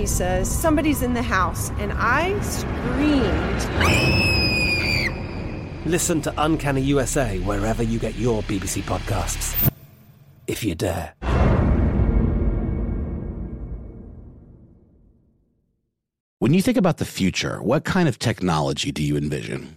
He says, Somebody's in the house. And I screamed. Listen to Uncanny USA wherever you get your BBC podcasts. If you dare. When you think about the future, what kind of technology do you envision?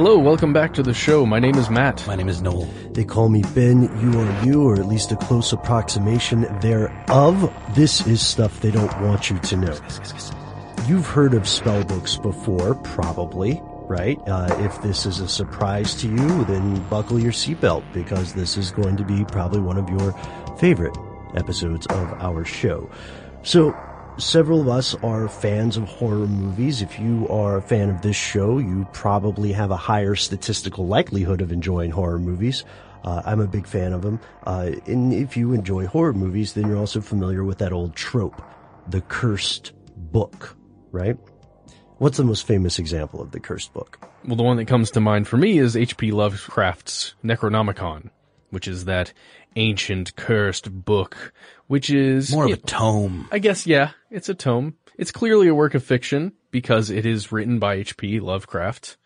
Hello, welcome back to the show. My name is Matt. My name is Noel. They call me Ben, you are you, or at least a close approximation thereof. This is stuff they don't want you to know. You've heard of spell books before, probably, right? Uh, if this is a surprise to you, then buckle your seatbelt because this is going to be probably one of your favorite episodes of our show. So, several of us are fans of horror movies. If you are a fan of this show, you probably have a higher statistical likelihood of enjoying horror movies. Uh, I'm a big fan of them. Uh, and if you enjoy horror movies, then you're also familiar with that old trope, the cursed book, right? What's the most famous example of the cursed book? Well, the one that comes to mind for me is H.P. Lovecraft's Necronomicon, which is that ancient cursed book, which is More of a tome. I guess, yeah, it's a tome. It's clearly a work of fiction because it is written by H.P. Lovecraft.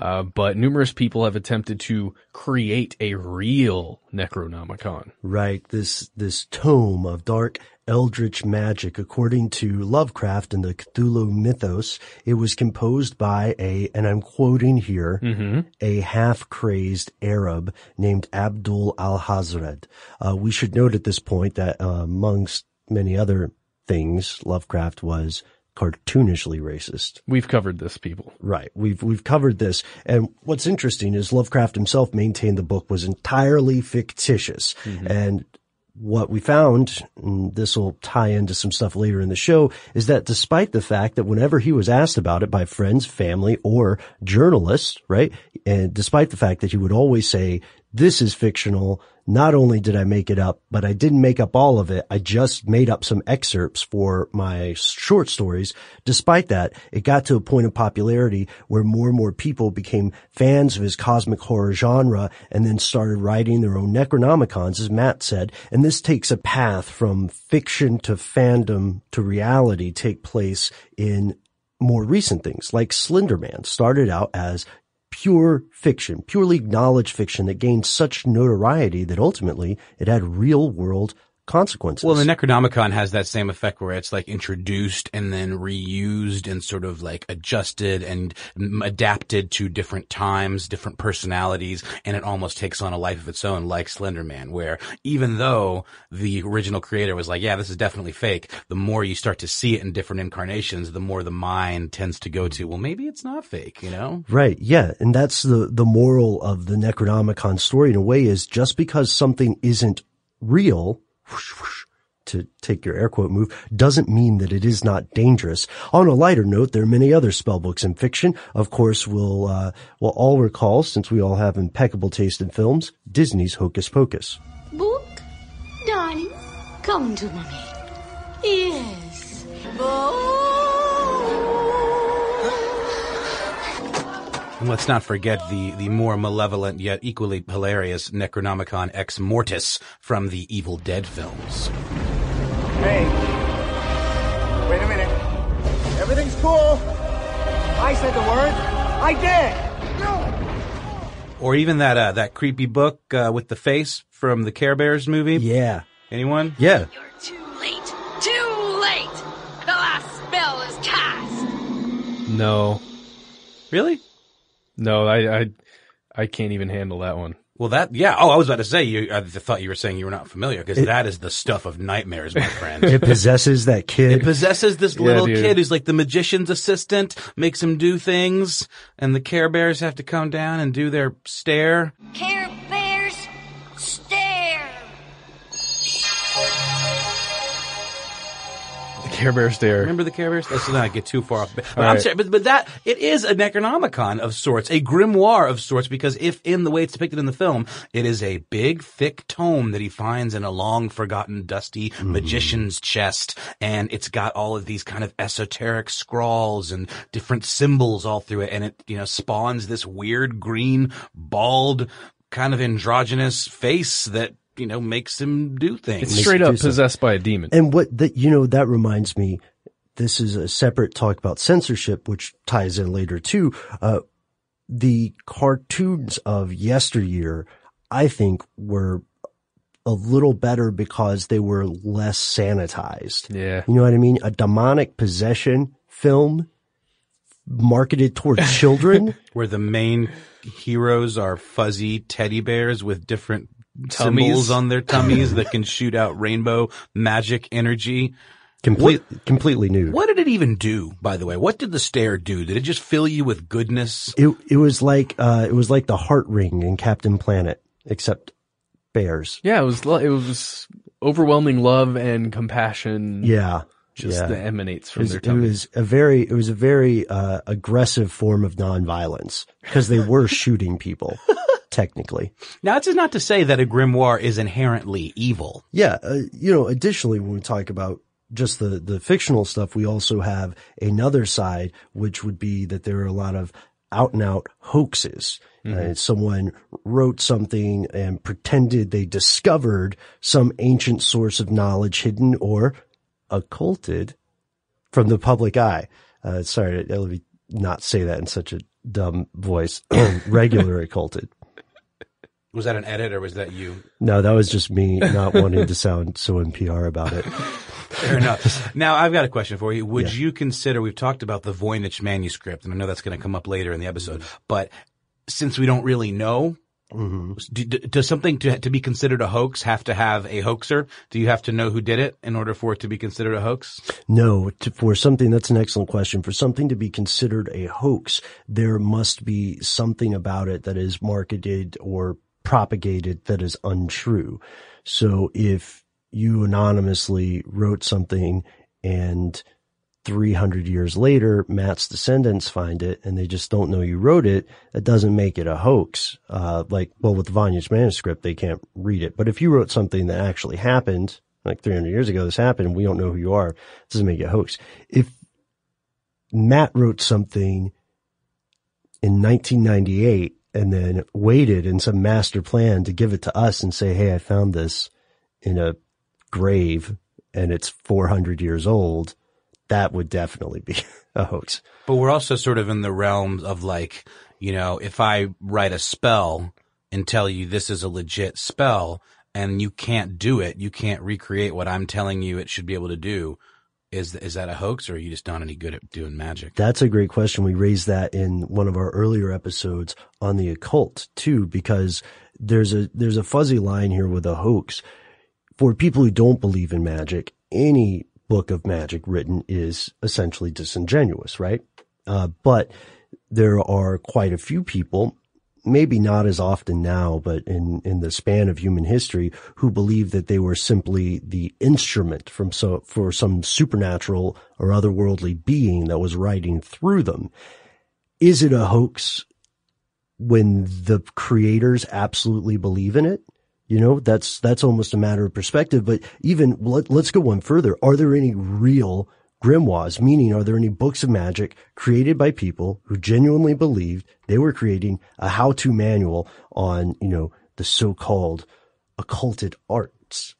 Uh, but numerous people have attempted to create a real Necronomicon. Right, this this tome of dark eldritch magic, according to Lovecraft and the Cthulhu mythos, it was composed by a, and I'm quoting here, a half-crazed Arab named Abdul Alhazred. Uh, we should note at this point that uh, amongst many other things, Lovecraft was cartoonishly racist. We've covered this, people. Right. We've we've covered this. And what's interesting is Lovecraft himself maintained the book was entirely fictitious. Mm-hmm. And what we found, and this will tie into some stuff later in the show, is that despite the fact that whenever he was asked about it by friends, family, or journalists, right, and despite the fact that he would always say, this is fictional, not only did I make it up, but I didn't make up all of it. I just made up some excerpts for my short stories. Despite that, it got to a point of popularity where more and more people became fans of his cosmic horror genre and then started writing their own Necronomicons, as Matt said. And this takes a path from fiction to fandom to reality take place in more recent things like Slenderman started out as pure fiction, purely knowledge fiction that gained such notoriety that ultimately it had real world consequences. Well, the Necronomicon has that same effect where it's like introduced and then reused and sort of like adjusted and adapted to different times, different personalities, and it almost takes on a life of its own, like Slenderman, where even though the original creator was like, yeah, this is definitely fake, the more you start to see it in different incarnations, the more the mind tends to go to, well, maybe it's not fake, you know? Right. Yeah. And that's the, the moral of the Necronomicon story in a way is just because something isn't real, whoosh, whoosh, to take your air quote move, doesn't mean that it is not dangerous. On a lighter note, there are many other spell books in fiction. Of course, we'll, uh, we'll all recall, since we all have impeccable taste in films, Disney's Hocus Pocus. Book? Darling, come to mommy. Yes. And let's not forget the, the more malevolent yet equally hilarious Necronomicon Ex Mortis from the Evil Dead films. Hey. Wait a minute. Everything's cool. I said the word. I did. No. Or even that, uh, that creepy book, uh, with the face from the Care Bears movie. Yeah. Anyone? Yeah. You're too late. Too late. The last spell is cast. No, Really? No, I, I, I can't even handle that one. Well, that, yeah. Oh, I was about to say, you, I thought you were saying you were not familiar because that is the stuff of nightmares, my friend. It possesses that kid. It possesses this Yeah, little dude. kid who's like the magician's assistant, makes him do things, and the Care Bears have to come down and do their stare. Care Bears, Care Bear stare. Remember the Care Bears? Let's not get too far off. But, All I'm right. sorry, but, but that, it is a Necronomicon of sorts, a grimoire of sorts, because if in the way it's depicted in the film, it is a big, thick tome that he finds in a long forgotten, dusty mm-hmm. magician's chest, and it's got all of these kind of esoteric scrawls and different symbols all through it, and it, you know, spawns this weird green, bald, kind of androgynous face that, you know, makes him do things. It's straight up do something. possessed by a demon. And what that, you know, that reminds me, this is a separate talk about censorship, which ties in later too. Uh, the cartoons of yesteryear, I think were a little better because they were less sanitized. Yeah. You know what I mean? A demonic possession film marketed towards children. where the main heroes are fuzzy teddy bears with different Tummies. symbols on their tummies that can shoot out rainbow magic energy. Complete, completely nude. What did it even do, by the way? What did the stare do? Did it just fill you with goodness? It it was like uh it was like the heart ring in Captain Planet, except bears. Yeah, it was lo- it was overwhelming love and compassion. Yeah. just yeah. that emanates It from was, their it was a very it was a very uh, aggressive form of nonviolence because they were shooting people technically. Now, this is not to say that a grimoire is inherently evil. Yeah, uh, you know, additionally when we talk about just the the fictional stuff, we also have another side which would be that there are a lot of out and out hoaxes. Uh, someone wrote something and pretended they discovered some ancient source of knowledge hidden or occulted from the public eye. Uh, sorry, let me not say that in such a dumb voice. Regular occulted. Was that an edit or was that you? No, that was just me not wanting to sound so NPR about it. Fair enough. Now, I've got a question for you. Would you consider, we've talked about the Voynich manuscript, and I know that's going to come up later in the episode, but since we don't really know, mm-hmm. do, do- does something to, to be considered a hoax have to have a hoaxer? Do you have to know who did it in order for it to be considered a hoax? No, to, for something, that's an excellent question. For something to be considered a hoax, there must be something about it that is marketed or propagated that is untrue. So if you anonymously wrote something and 300 years later, Matt's descendants find it and they just don't know you wrote it, that doesn't make it a hoax. Uh, like, well, with the Voynich manuscript, they can't read it. But if you wrote something that actually happened, like 300 years ago, this happened, we don't know who you are, it doesn't make it a hoax. If Matt wrote something in 1998 and then waited in some master plan to give it to us and say, Hey, I found this in a grave and it's 400 years old, that would definitely be a hoax. But we're also sort of in the realms of like, you know, if I write a spell and tell you this is a legit spell and you can't do it, you can't recreate what I'm telling you it should be able to do. Is is that a hoax, or are you just not any good at doing magic? That's a great question. We raised that in one of our earlier episodes on the occult too, because there's a there's a fuzzy line here with a hoax. For people who don't believe in magic, any book of magic written is essentially disingenuous, right? Uh, but there are quite a few people maybe not as often now, but in, in the span of human history, who believed that they were simply the instrument from so, for some supernatural or otherworldly being that was writing through them. Is it a hoax when the creators absolutely believe in it? You know, that's, that's almost a matter of perspective, but even let, let's go one further. Are there any real grimoires, meaning are there any books of magic created by people who genuinely believed they were creating a how-to manual on, you know, the so-called occulted arts?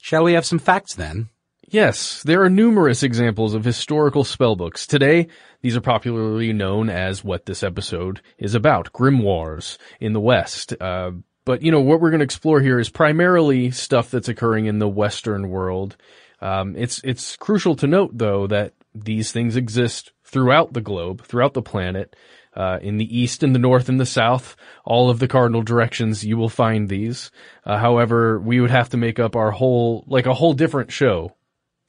Shall we have some facts then? Yes, there are numerous examples of historical spellbooks. Today, these are popularly known as what this episode is about, grimoires in the West. Uh, but you know, what we're going to explore here is primarily stuff that's occurring in the Western world um, it's it's crucial to note though that these things exist throughout the globe, throughout the planet. Uh, in the east and the north and the south, all of the cardinal directions, you will find these. Uh, however, we would have to make up our whole, like a whole different show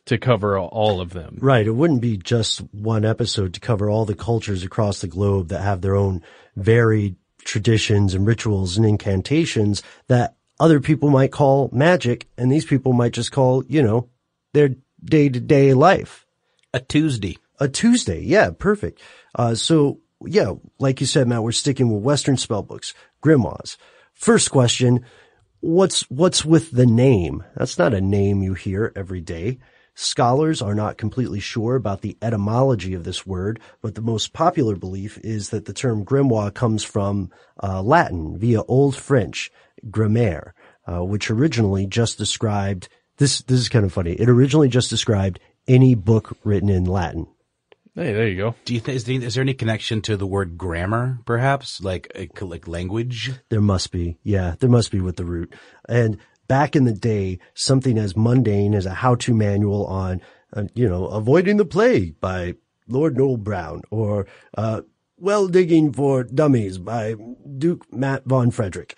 to cover all of them. Right. It wouldn't be just one episode to cover all the cultures across the globe that have their own varied traditions and rituals and incantations that other people might call magic and these people might just call, you know, their day to day life. A Tuesday. A Tuesday. Yeah, perfect. Uh, so yeah, like you said, Matt, we're sticking with Western spell books, grimoires. First question. What's, what's with the name? That's not a name you hear every day. Scholars are not completely sure about the etymology of this word, but the most popular belief is that the term grimoire comes from uh, Latin via Old French, grammaire, uh, which originally just described this, this is kind of funny. It originally just described any book written in Latin. Hey, there you go. Do you think is, there, is there any connection to the word grammar, perhaps, like like language? There must be. Yeah, there must be with the root. And back in the day, something as mundane as a how-to manual on, uh, you know, avoiding the plague by Lord Noel Brown, or uh, well digging for dummies by Duke Matt von Frederick.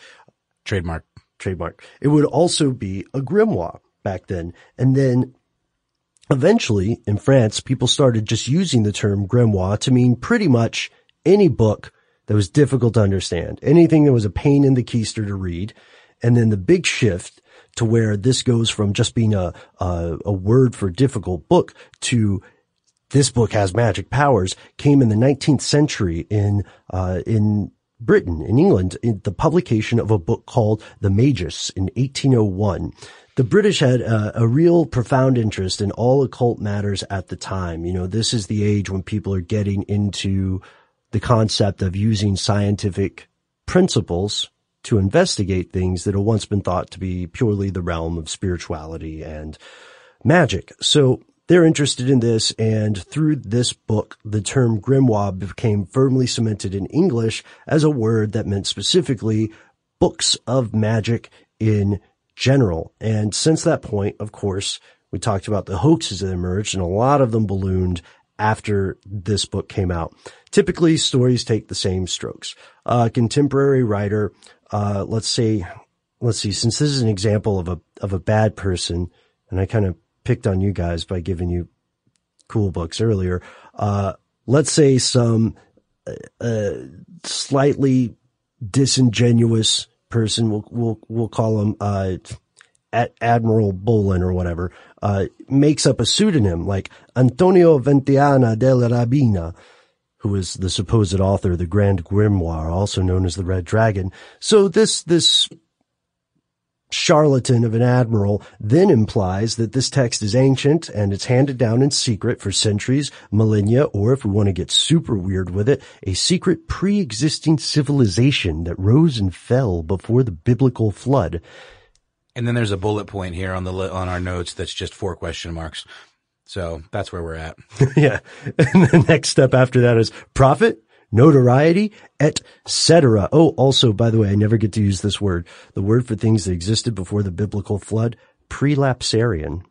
Trademark. Trademark. It would also be a grimoire back then. And then eventually in France, people started just using the term grimoire to mean pretty much any book that was difficult to understand, anything that was a pain in the keister to read. And then the big shift to where this goes from just being a, a, a word for difficult book to this book has magic powers came in the 19th century in, uh, in Britain, in England, in the publication of a book called The Magus in 1801 the British had a, a, real profound interest in all occult matters at the time. You know, this is the age when people are getting into the concept of using scientific principles to investigate things that have once been thought to be purely the realm of spirituality and magic. So they're interested in this and through this book, the term grimoire became firmly cemented in English as a word that meant specifically books of magic in general. And since that point, of course, we talked about the hoaxes that emerged and a lot of them ballooned after this book came out. Typically stories take the same strokes. A contemporary writer, uh, let's say, let's see, since this is an example of a, of a bad person, and I kind of picked on you guys by giving you cool books earlier, uh, let's say some, uh, uh slightly disingenuous person, we'll, we'll, we'll call him, uh, Admiral Bolin or whatever, uh, makes up a pseudonym like Antonio Venitiana della Rabina, who is the supposed author of the Grand Grimoire, also known as the Red Dragon. So this, this charlatan of an admiral then implies that this text is ancient and it's handed down in secret for centuries, millennia, or if we want to get super weird with it, a secret pre-existing civilization that rose and fell before the biblical flood. And then there's a bullet point here on the on our notes that's just four question marks. So that's where we're at. yeah. And the next step after that is profit, notoriety, etc. Oh, also, by the way, I never get to use this word. The word for things that existed before the biblical flood, prelapsarian.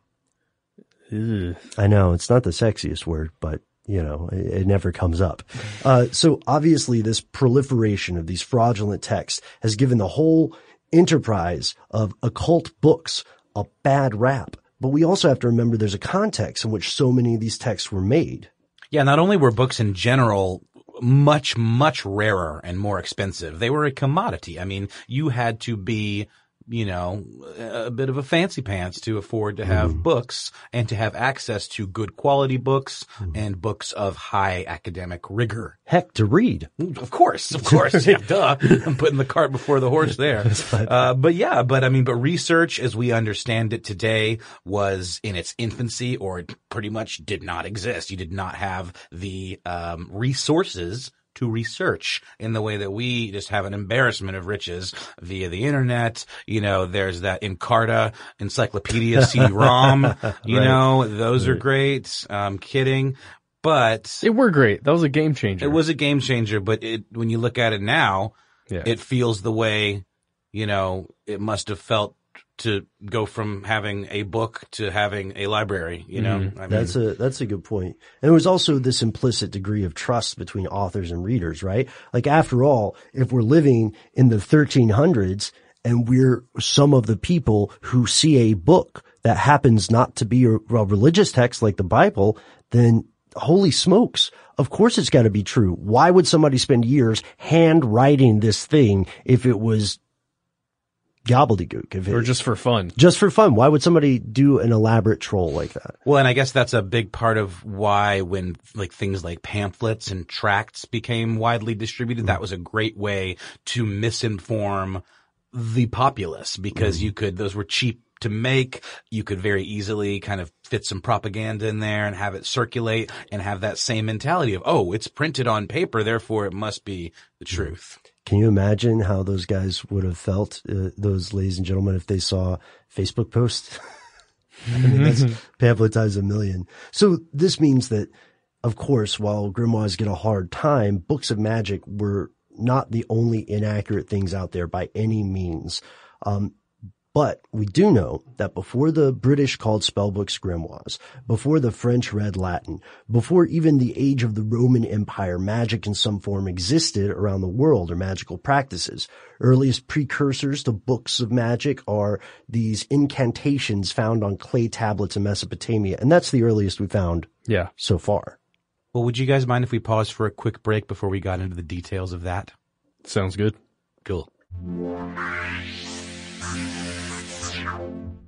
I know it's not the sexiest word, but you know, it, it never comes up. Uh, so obviously this proliferation of these fraudulent texts has given the whole enterprise of occult books a bad rap. But we also have to remember there's a context in which so many of these texts were made. Yeah, not only were books in general much, much rarer and more expensive, they were a commodity. I mean, you had to be you know, a bit of a fancy pants to afford to have Mm-hmm. books and to have access to good quality books Mm-hmm. and books of high academic rigor. Heck, to read. Of course, of course. Yeah, duh. I'm putting the cart before the horse there. Uh, but yeah, but I mean, but research as we understand it today was in its infancy or it pretty much did not exist. You did not have the, um, resources to research in the way that we just have an embarrassment of riches via the internet. You know, there's that Encarta Encyclopedia CD-ROM. You Right. know, those are great. I'm kidding. But They were great. That was a game changer. it was a game changer, but it, when you look at it now, Yeah. it feels the way, you know, it must have felt to go from having a book to having a library, you know? Mm-hmm. I mean, That's a that's a good point. And there was also this implicit degree of trust between authors and readers, right? Like after all, if we're living in the 1300s and we're some of the people who see a book that happens not to be a, a religious text like the Bible, then holy smokes, of course it's got to be true. Why would somebody spend years hand writing this thing if it was gobbledygook? If it, or just for fun. just for fun. Why would somebody do an elaborate troll like that? Well, and I guess that's a big part of why when like things like pamphlets and tracts became widely distributed, that mm. was a great way to misinform the populace because mm. you could, those were cheap to make. You could very easily kind of fit some propaganda in there and have it circulate and have that same mentality of, oh, it's printed on paper, therefore it must be the mm. truth. Can you imagine how those guys would have felt, uh, those ladies and gentlemen, if they saw Facebook posts? I mean, that's pamphlet times a million. So this means that, of course, while grimoires get a hard time, books of magic were not the only inaccurate things out there by any means. Um, but we do know that before the British called spellbooks grimoires, before the French read Latin, before even the age of the Roman Empire, magic in some form existed around the world or magical practices. Earliest precursors to books of magic are these incantations found on clay tablets in Mesopotamia. And that's the earliest we found Yeah. so far. Well, would you guys mind if we paused for a quick break before we got into the details of that? Sounds good. Cool. you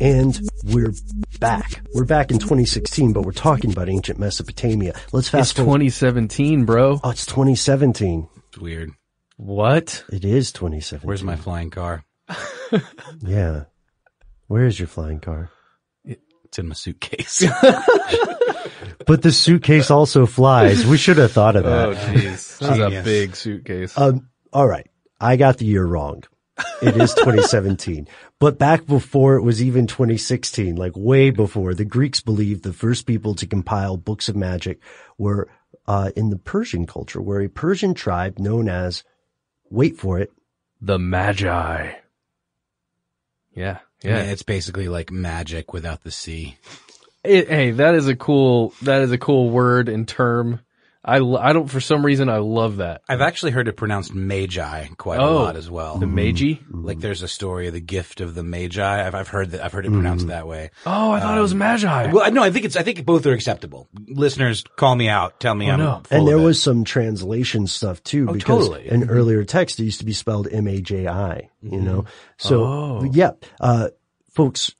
And we're back. We're back in 2016, but we're talking about ancient Mesopotamia. Let's fast It's forward. 2017, bro. Oh, it's 2017. It's weird. What? It is 2017. Where's my flying car? Yeah. Where is your flying car? It's in my suitcase. But the suitcase also flies. We should have thought of that. Oh, jeez. This is a big suitcase. Um, all right. I got the year wrong. It is 2017. but back before it was even 2016, like way before, the Greeks believed the first people to compile books of magic were uh, in the Persian culture, where a Persian tribe known as, wait for it, the Magi. Yeah. Yeah. Yeah, it's basically like magic without the C. It, hey, that is a cool, that is a cool word and term. I, l- I don't, for some reason, I love that. I've actually heard it pronounced magi quite Oh, a lot as well. the Magi? Mm-hmm. Like there's a story of the gift of the magi. I've, I've heard that, I've heard it pronounced mm-hmm. that way. Oh, I thought it was um, Magi. Well, no, I think it's, I think both are acceptable. Listeners, call me out. Tell me Oh, I'm no. full and there of it. was some translation stuff too, Oh, because totally. in earlier text it used to be spelled M A J I. You mm-hmm. know, so Oh. yeah, uh, folks,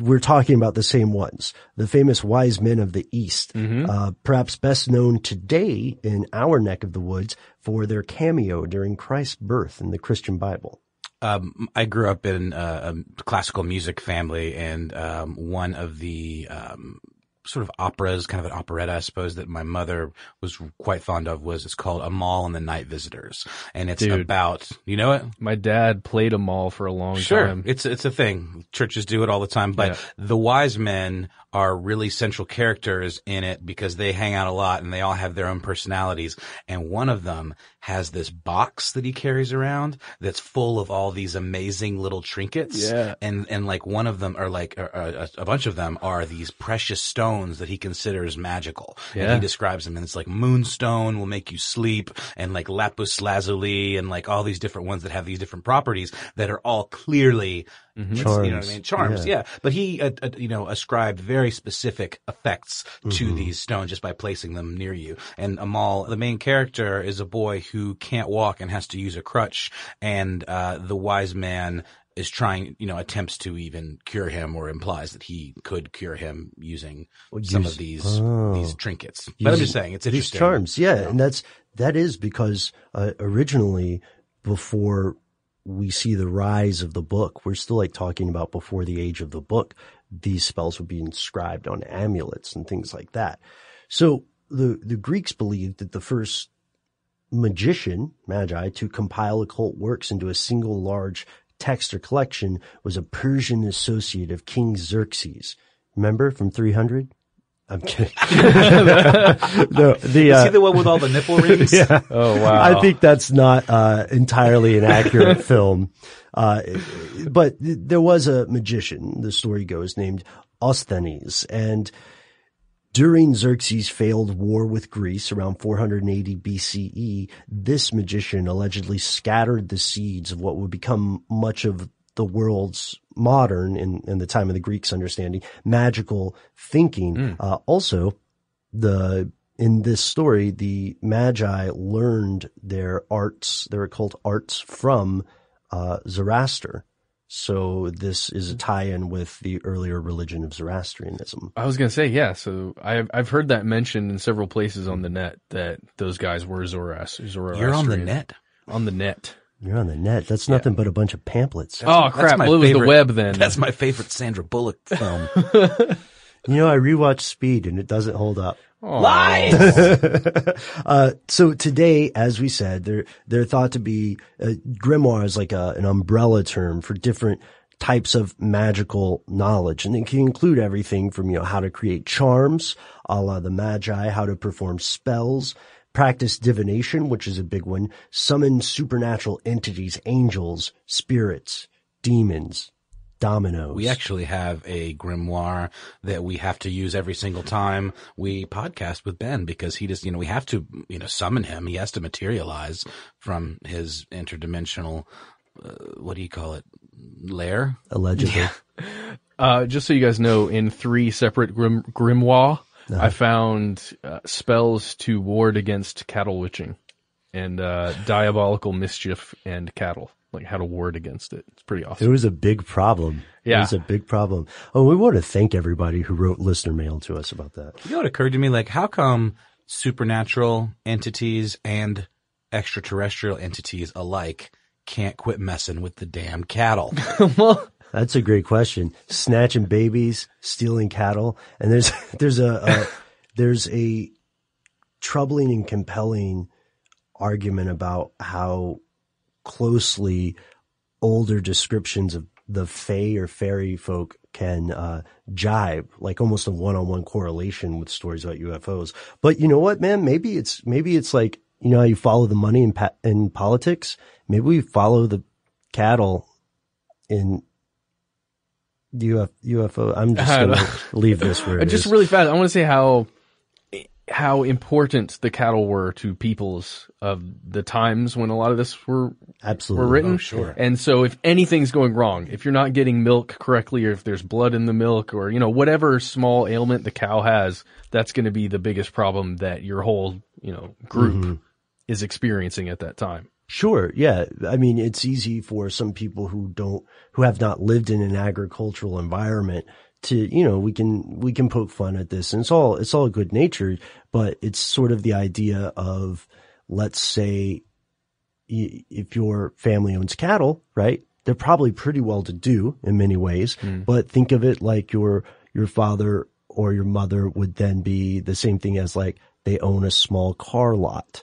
we're talking about the same ones, the famous wise men of the East, uh, perhaps best known today in our neck of the woods for their cameo during Christ's birth in the Christian Bible. um, I grew up in a, a classical music family, and um, one of the um, sort of operas, kind of an operetta, I suppose, that my mother was quite fond of was it's called Amahl and the Night Visitors, and it's Dude. about you know it. My dad played a all for a long Sure, time. it's it's a thing. Churches do it all the time, but Yeah. the wise men are really central characters in it because they hang out a lot and they all have their own personalities. And one of them has this box that he carries around that's full of all these amazing little trinkets. Yeah. And and like one of them are like a, a bunch of them are these precious stones that he considers magical. And Yeah. he describes them and it's like moonstone will make you sleep and like lapis lazuli and like all these different ones that have these different properties that are all clearly Mm-hmm. what's- you know what I Charms. mean? Charms, Yeah. yeah. But he, uh, uh, you know, ascribed very specific effects to Mm-hmm. these stones just by placing them near you. And Amahl, the main character, is a boy who can't walk and has to use a crutch. And uh, the wise man is trying, you know, attempts to even cure him or implies that he could cure him using some use- of these oh. these trinkets. But I'm just saying, it's these charms, yeah, and that's that is because uh, originally before we see the rise of the book, we're still like talking about before the age of the book. These spells would be inscribed on amulets and things like that. So the the Greeks believed that the first magician, magi, to compile occult works into a single large text or collection was a Persian associate of King Xerxes. Remember from 300? I'm kidding. no, the, Is uh, he the one with all the nipple rings? yeah. Oh, wow. I think that's not uh, entirely an accurate film. Uh, but there was a magician, the story goes, named Osthanes. And during Xerxes' failed war with Greece around 480 BCE, this magician allegedly scattered the seeds of what would become much of the world's modern, in, in the time of the Greeks' understanding, magical thinking. Uh, also, the in this story, the Magi learned their arts, their occult arts from uh, Zoroaster. So this is a tie-in with the earlier religion of Zoroastrianism. I was gonna say, yeah. So I've I've heard that mentioned in several places on the net that those guys were Zoroast- Zoroastrian. You're on the net. On the net. You're on the net. That's nothing but a bunch of pamphlets. Oh, crap. Well, it was the web then. That's my favorite Sandra Bullock film. You know, I rewatched Speed and it doesn't hold up. Lies! uh, so today, as we said, they're, they're thought to be, uh, grimoire is like a, an umbrella term for different types of magical knowledge. And it can include everything from, you know, how to create charms, a la the magi, how to perform spells, practice divination, which is a big one, summon supernatural entities, angels, spirits, demons, dominoes. We actually have a grimoire that we have to use every single time we podcast with Ben because he just, you know, we have to, you know, summon him. He has to materialize from his interdimensional, uh, what do you call it? Lair? Allegedly. Uh, just so you guys know, in three separate grim- grimoire, Uh-huh. I found uh, spells to ward against cattle witching and uh, diabolical mischief and cattle, like how to ward against it. It's pretty awesome. It was a big problem. Yeah. It was a big problem. Oh, we want to thank everybody who wrote listener mail to us about that. You know what occurred to me? Like, how come supernatural entities and extraterrestrial entities alike can't quit messing with the damn cattle? well, That's a great question. Snatching babies, stealing cattle, and there's there's a, a there's a troubling and compelling argument about how closely older descriptions of the fae or fairy folk can uh, jibe, like almost a one-on-one correlation with stories about UFOs. But you know what, man? Maybe it's maybe it's like you know how you follow the money in in politics. Maybe we follow the cattle in UF, UFO. I'm just going to leave this where it just is. really fast. I want to say how how important the cattle were to peoples of the times when a lot of this were Absolutely. were written. Oh, sure. And so if anything's going wrong, if you're not getting milk correctly, or if there's blood in the milk, or you know whatever small ailment the cow has, that's going to be the biggest problem that your whole you know group Mhm. is experiencing at that time. Sure. Yeah. I mean, it's easy for some people who don't, who have not lived in an agricultural environment to, you know, we can, we can poke fun at this and it's all, it's all good natured, but it's sort of the idea of, let's say, y- if your family owns cattle, right? They're probably pretty well to do in many ways, hmm. but think of it like your, your father or your mother would then be the same thing as like they own a small car lot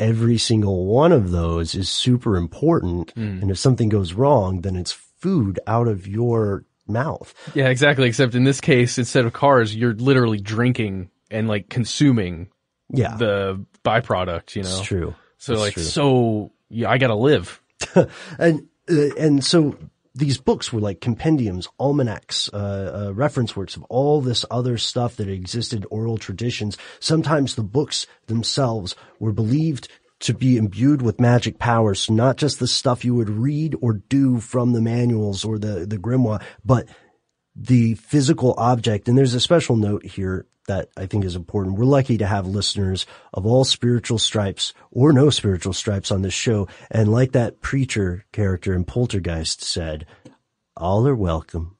every single one of those is super important. Mm. And if something goes wrong, then it's food out of your mouth. Yeah, exactly. Except in this case, instead of cars, you're literally drinking and like consuming Yeah. the byproduct. You know, It's true. So It's like, true. so yeah, I gotta live. and uh, and so these books were like compendiums, almanacs, uh, uh, reference works of all this other stuff that existed, oral traditions. Sometimes the books themselves were believed to be imbued with magic powers. Not just the stuff you would read or do from the manuals or the, the grimoire, but the physical object. And there's a special note here that I think is important. We're lucky to have listeners of all spiritual stripes or no spiritual stripes on this show. And like that preacher character in Poltergeist said, all are welcome.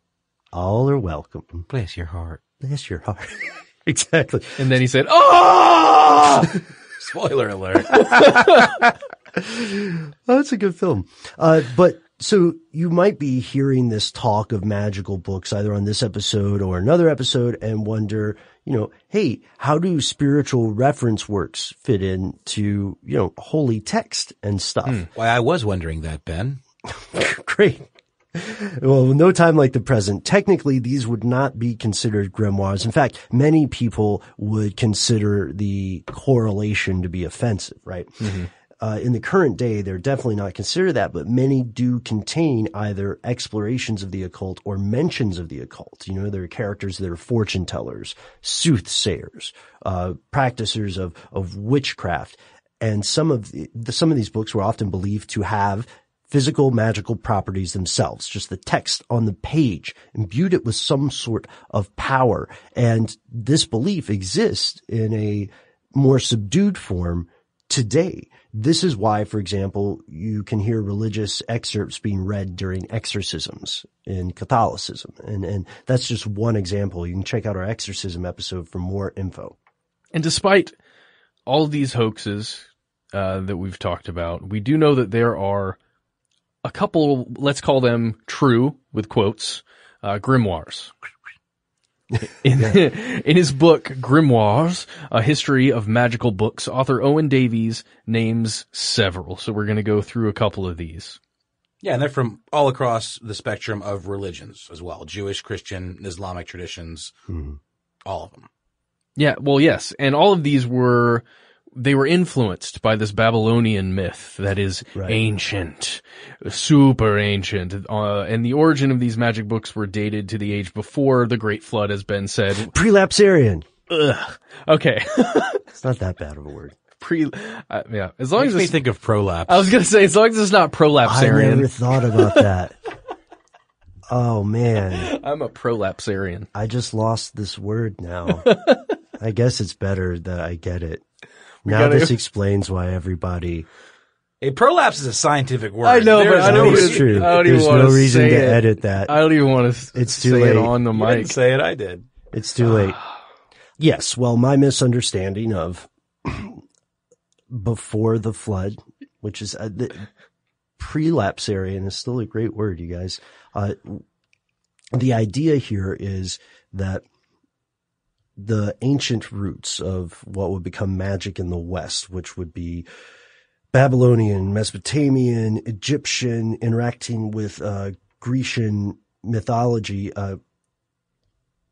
All are welcome. Bless your heart. Bless your heart. exactly. And then he said, "Oh!" Spoiler alert. oh, it's a good film. Uh, but so you might be hearing this talk of magical books either on this episode or another episode and wonder, you know, hey, how do spiritual reference works fit into, you know, holy text and stuff? Hmm. Why, I was wondering that, Ben. Great. Well, no time like the present. Technically, these would not be considered grimoires. In fact, many people would consider the correlation to be offensive, right? Mm-hmm. Uh, in the current day, they're definitely not considered that, but many do contain either explorations of the occult or mentions of the occult. You know, there are characters that are fortune tellers, soothsayers, uh, practicers of, of witchcraft. And some of the, some of these books were often believed to have physical magical properties themselves, just the text on the page, imbued it with some sort of power. And this belief exists in a more subdued form today. This is why, for example, you can hear religious excerpts being read during exorcisms in Catholicism. And, and that's just one example. You can check out our exorcism episode for more info. And despite all these hoaxes uh, that we've talked about, we do know that there are a couple, let's call them true with quotes, uh, grimoires. In, in his book Grimoires, A History of Magical Books, author Owen Davies names several. So we're going to go through a couple of these. Yeah, and they're from all across the spectrum of religions as well. Jewish, Christian, Islamic traditions, hmm. all of them. Yeah, well, yes. And all of these were, they were influenced by this Babylonian myth that is ancient, super ancient. Uh, and the origin of these magic books were dated to the age before the Great Flood has been said. Prelapsarian. Ugh. Okay. It's not that bad of a word. Pre, uh, yeah. As long Makes as me it's, think of prolapse. I was gonna say, as long as it's not prolapsarian. I prolapsarian. never thought about that. oh man. I'm a prolapsarian. I just lost this word now. I guess it's better that I get it. We Now gotta- this explains why everybody. A prolapse is a scientific word. I know, but I don't no- It's true. I don't There's even want no reason say to it. edit that. I don't even want to It's too say late. it on the You didn't mic. say it, I did. It's too late. Yes, well, my misunderstanding of before the flood, which is uh, the, and is still a great word, you guys. Uh, the idea here is that the ancient roots of what would become magic in the West, which would be Babylonian, Mesopotamian, Egyptian, interacting with uh, Grecian mythology, uh,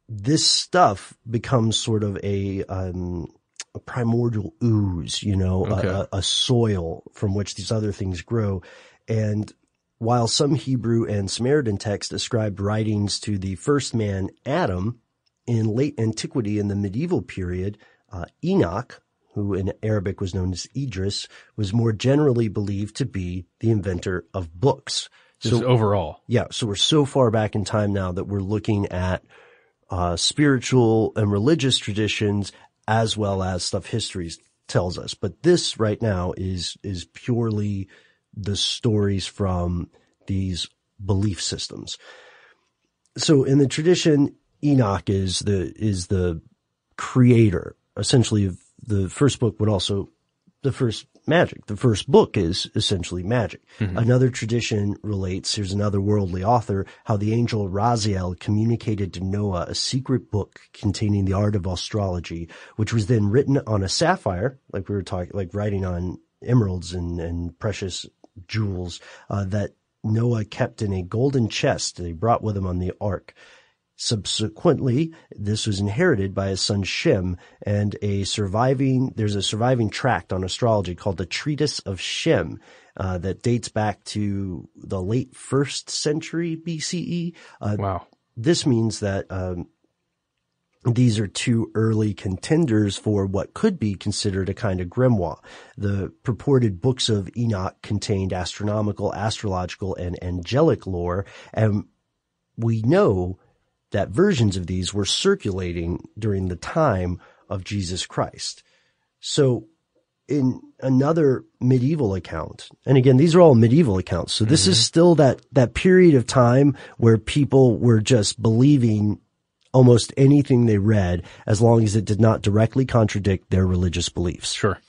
this stuff becomes sort of a, um, a primordial ooze, you know, a- Okay. a, a soil from which these other things grow. And while some Hebrew and Samaritan texts ascribed writings to the first man, Adam, in late antiquity in the medieval period, uh, Enoch, who in Arabic was known as Idris, was more generally believed to be the inventor of books. Just overall. Yeah, so we're so far back in time now that we're looking at uh, spiritual and religious traditions as well as stuff history tells us. But this right now is is purely the stories from these belief systems. So in the tradition, Enoch is the is the creator. Essentially, of the first book would also the first magic. The first book is essentially magic. Another tradition relates, here's another worldly author, how the angel Raziel communicated to Noah a secret book containing the art of astrology, which was then written on a sapphire, like we were talking, like writing on emeralds and, and precious jewels, uh, that Noah kept in a golden chest that he brought with him on the ark. Subsequently, this was inherited by his son Shem and a surviving, there's a surviving tract on astrology called the Treatise of Shem, uh, that dates back to the late first century BCE. Uh, wow. This means that, um, these are two early contenders for what could be considered a kind of grimoire. The purported books of Enoch contained astronomical, astrological, and angelic lore, and we know that versions of these were circulating during the time of Jesus Christ. So in another medieval account, and again, these are all medieval accounts. So this is mm-hmm. still that, that period of time where people were just believing almost anything they read as long as it did not directly contradict their religious beliefs. Sure.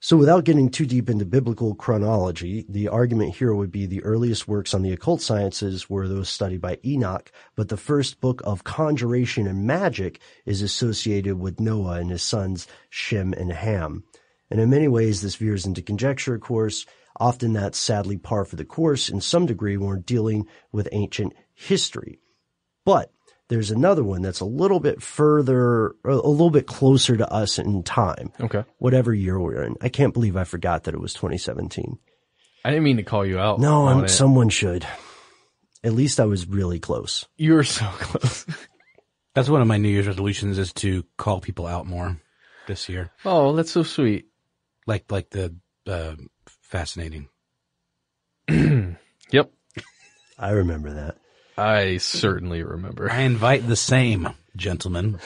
So without getting too deep into biblical chronology, the argument here would be the earliest works on the occult sciences were those studied by Enoch, but the first book of conjuration and magic is associated with Noah and his sons Shem and Ham. And in many ways, this veers into conjecture, of course. Often that's sadly par for the course in some degree when we're dealing with ancient history. But there's another one that's a little bit further, a little bit closer to us in time. Okay. Whatever year we're in. I can't believe I forgot that it was 2017. I didn't mean to call you out. No, I'm, someone should. At least I was really close. You were so close. That's one of my New Year's resolutions is to call people out more this year. Oh, that's so sweet. Like, like the, uh, fascinating. Yep. I remember that. I certainly remember. I invite the same, gentlemen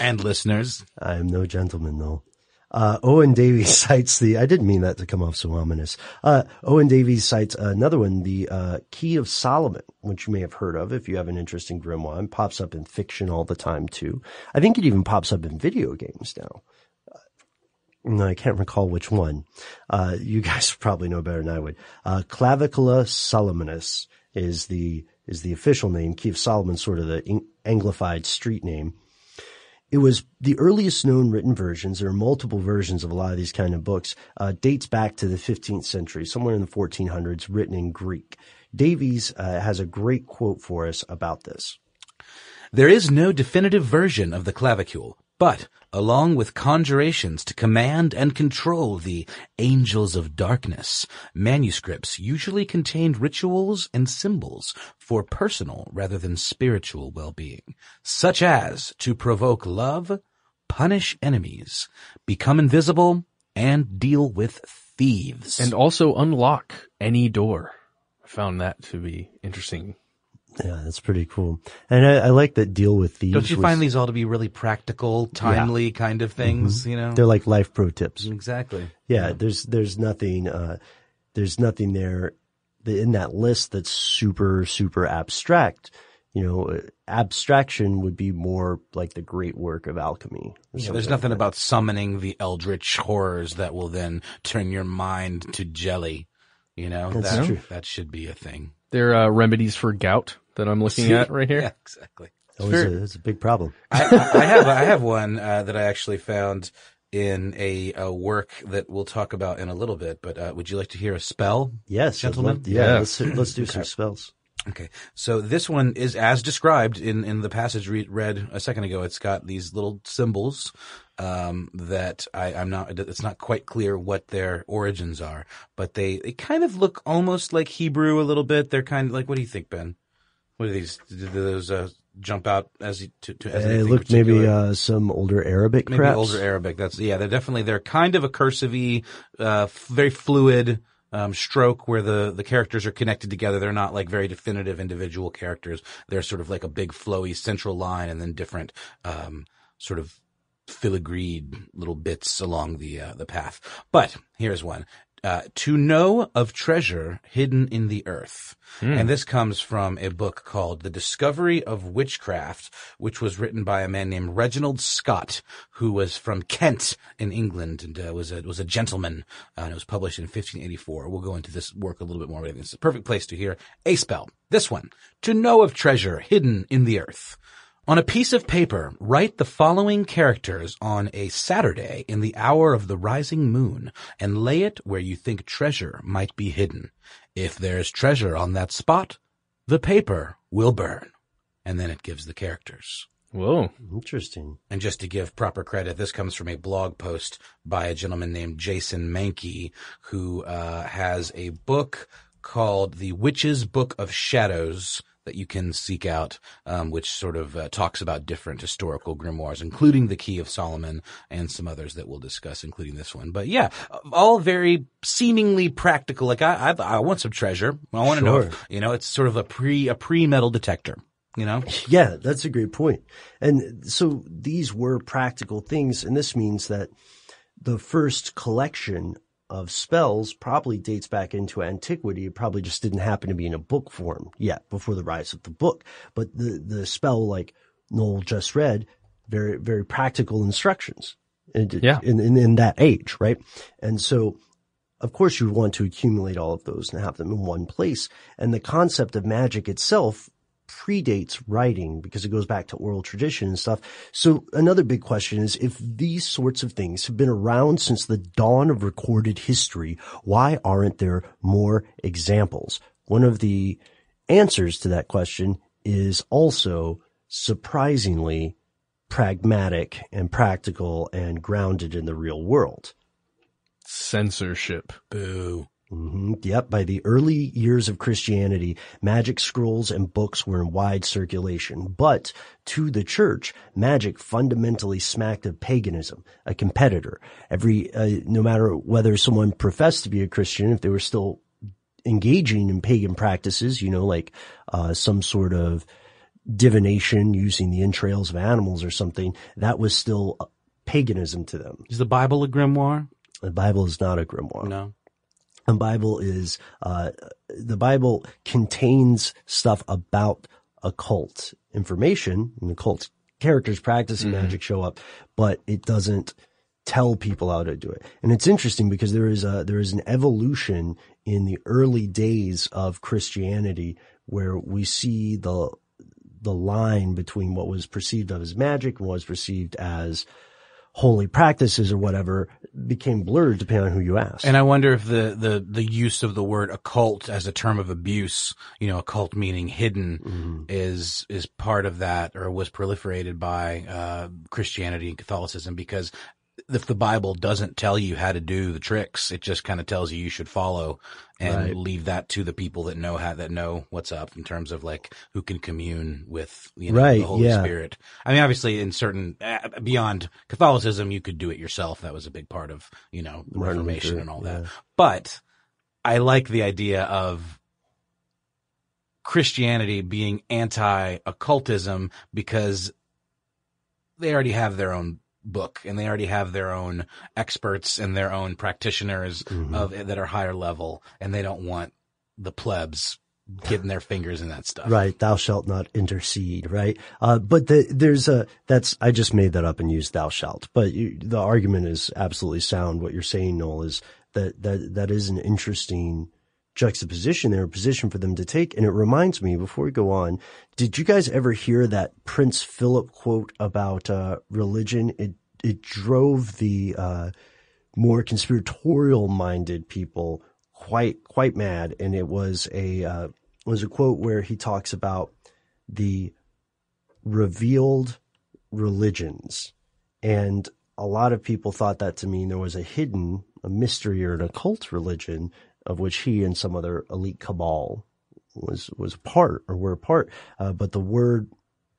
and listeners. I am no gentleman though. Uh, Owen Davies cites the, I didn't mean that to come off so ominous. Uh, Owen Davies cites another one, the, uh, Key of Solomon, which you may have heard of if you have an interest in grimoire. It pops up in fiction all the time too. I think it even pops up in video games now. no, I can't recall which one. Uh, you guys probably know better than I would. Uh, Clavicula solomonis is the, is the official name. Of Solomon, sort of the Anglified street name. It was the earliest known written versions. There are multiple versions of a lot of these kind of books. Uh, dates back to the 15th century, somewhere in the 1400s, written in Greek. Davies uh, has a great quote for us about this. There is no definitive version of the clavicule, but along with conjurations to command and control the angels of darkness, manuscripts usually contained rituals and symbols for personal rather than spiritual well-being, such as to provoke love, punish enemies, become invisible, and deal with thieves. And also unlock any door. I found that to be interesting. Yeah, that's pretty cool. And I, I like that deal with these. Don't you was- find these all to be really practical, timely kind of things, Mhm. you know? They're like life pro tips. Exactly. Yeah, there's there's nothing uh there's nothing there in that list that's super super abstract. You know, uh, abstraction would be more like the great work of alchemy. Yeah, there's nothing about summoning the eldritch horrors that will then turn your mind to jelly. You know, That's that, true. that should be a thing. There are remedies for gout that I'm looking at right here. Yeah, exactly. That was a, that's a big problem. I, I I have I have one uh, that I actually found in a, a work that we'll talk about in a little bit. But uh, would you like to hear a spell? Yes, I'd gentlemen. love- yeah, let's let's do some spells. Okay, so this one is as described in, in the passage re- read a second ago. It's got these little symbols um, that I, I'm not. It's not quite clear what their origins are, but they, they kind of look almost like Hebrew a little bit. They're kind of like. What do you think, Ben? What are these? Did those uh, jump out as to, to as it looked maybe uh, some older Arabic, maybe perhaps. older Arabic. That's yeah. They're definitely they're kind of a cursive uh, f- very fluid um, stroke where the the characters are connected together. They're not like very definitive individual characters. They're sort of like a big flowy central line and then different um, sort of filigreed little bits along the uh, the path. But here's one. Uh, to know of treasure hidden in the earth. Hmm. And this comes from a book called The Discovery of Witchcraft, which was written by a man named Reginald Scot, who was from Kent in England and uh, was a, was a gentleman. Uh, and it was published in 1584. We'll go into this work a little bit more. but I think It's a perfect place to hear a spell. This one. To know of treasure hidden in the earth. On a piece of paper, write the following characters on a Saturday in the hour of the rising moon and lay it where you think treasure might be hidden. If there's treasure on that spot, the paper will burn. And then it gives the characters. Whoa. Interesting. And just to give proper credit, this comes from a blog post by a gentleman named Jason Mankey, who uh, has a book called The Witch's Book of Shadows that you can seek out, um, which sort of uh, talks about different historical grimoires, including the Key of Solomon and some others that we'll discuss, including this one. But yeah, all very seemingly practical. Like I, I, I want some treasure. I want to know, Sure. if, you know, it's sort of a pre, a pre-metal detector. You know? Yeah, that's a great point. And so these were practical things, and this means that the first collection of spells probably dates back into antiquity. It probably just didn't happen to be in a book form yet before the rise of the book. But the, the spell, like Noel just read, very, very practical instructions. In, Yeah. in, in, in that age, right? And so of course you want to accumulate all of those and have them in one place. And the concept of magic itself predates writing because it goes back to oral tradition and stuff. So another big question is if these sorts of things have been around since the dawn of recorded history, why aren't there more examples? One of the answers to that question is also surprisingly pragmatic and practical and grounded in the real world. Censorship. Boo. Hmm Yep. By the early years of Christianity, magic scrolls and books were in wide circulation. But to the church, magic fundamentally smacked of paganism, a competitor. Every, uh, no matter whether someone professed to be a Christian, if they were still engaging in pagan practices, you know, like, uh, some sort of divination using the entrails of animals or something, that was still uh, paganism to them. Is the Bible a grimoire? The Bible is not a grimoire. No. The Bible is, uh, the Bible contains stuff about occult information and occult characters practicing Mm-hmm. magic show up, but it doesn't tell people how to do it. And it's interesting because there is a, there is an evolution in the early days of Christianity where we see the, the line between what was perceived of as magic and what was perceived as holy practices or whatever became blurred depending on who you ask. And I wonder if the, the, the use of the word occult as a term of abuse, you know, occult meaning hidden Mm-hmm. is, is part of that or was proliferated by, uh, Christianity and Catholicism because if the Bible doesn't tell you how to do the tricks, it just kind of tells you you should follow and Right. leave that to the people that know how, that know what's up in terms of like who can commune with, you know, Right, the Holy yeah. Spirit. I mean, obviously in certain, uh, beyond Catholicism, you could do it yourself. That was a big part of, you know, the Martin Reformation and all that. yeah. But I like the idea of Christianity being anti-occultism because they already have their own book and they already have their own experts and their own practitioners Mm-hmm. of that are higher level and they don't want the plebs getting their fingers in that stuff. Right. Thou shalt not intercede. Right. Uh, but the, there's a, that's, I just made that up and used thou shalt, but you, the argument is absolutely sound. What you're saying, Noel, is that, that, that is an interesting juxtaposition there, a position for them to take. And it reminds me, before we go on, did you guys ever hear that Prince Philip quote about, uh, religion? It, it drove the, uh, more conspiratorial minded people quite quite mad and it was a uh, was a quote where he talks about the revealed religions and a lot of people thought that to mean there was a hidden a mystery or an occult religion of which he and some other elite cabal was was part or were a part uh, but the word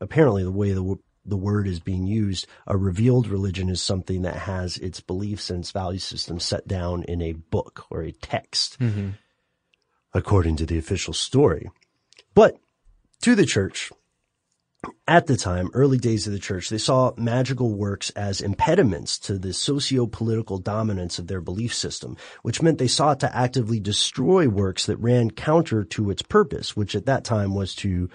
apparently the way the the word is being used, a revealed religion is something that has its beliefs and its value system set down in a book or a text, Mm-hmm. according to the official story. But to the church, at the time, early days of the church, they saw magical works as impediments to the socio-political dominance of their belief system, which meant they sought to actively destroy works that ran counter to its purpose, which at that time was to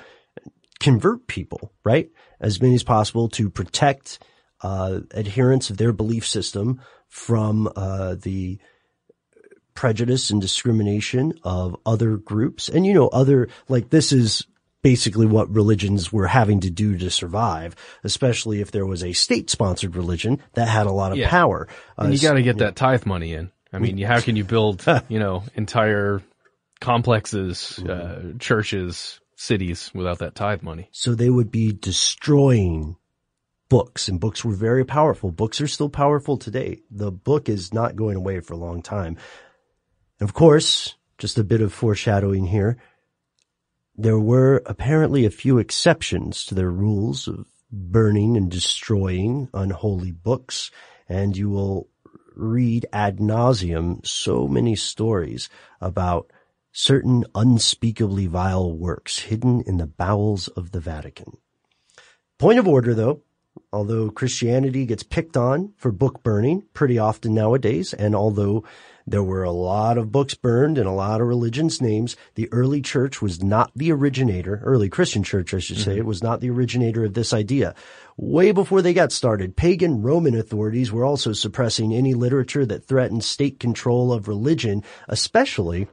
convert people, right? As many as possible to protect uh, adherents of their belief system from uh, the prejudice and discrimination of other groups. And you know, other, like this is basically what religions were having to do to survive, especially if there was a state sponsored religion that had a lot of Yeah. power. Uh, And you got to get that tithe money in. I mean, how can you build, you know, entire complexes, uh, churches, cities without that tithe money? So they would be destroying books and books were very powerful. Books are still powerful today. The book is not going away for a long time. And of course, just a bit of foreshadowing here. There were apparently a few exceptions to their rules of burning and destroying unholy books. And you will read ad nauseum so many stories about certain unspeakably vile works hidden in the bowels of the Vatican. Point of order though, although Christianity gets picked on for book burning pretty often nowadays, and although there were a lot of books burned in a lot of religions' names, the early church was not the originator, early Christian church, I should say, mm-hmm. it was not the originator of this idea. Way before they got started, pagan Roman authorities were also suppressing any literature that threatened state control of religion, especially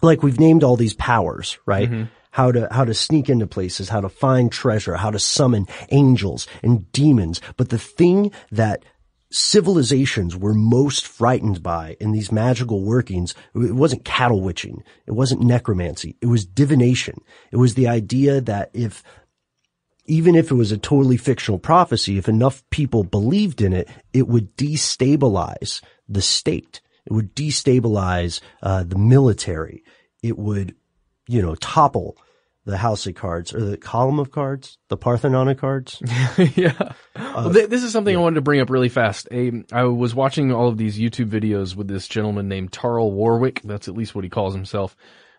like we've named all these powers, right? Mm-hmm. How to, how to sneak into places, how to find treasure, how to summon angels and demons. But the thing that civilizations were most frightened by in these magical workings, it wasn't cattle witching. It wasn't necromancy. It was divination. It was the idea that if even if it was a totally fictional prophecy, if enough people believed in it, it would destabilize the state. It would destabilize uh, the military. It would, you know, topple the house of cards or the column of cards, the Parthenon of cards. yeah. well, th- this is something I wanted to bring up really fast. A, I was watching all of these YouTube videos with this gentleman named Tarl Warwick. That's at least what he calls himself.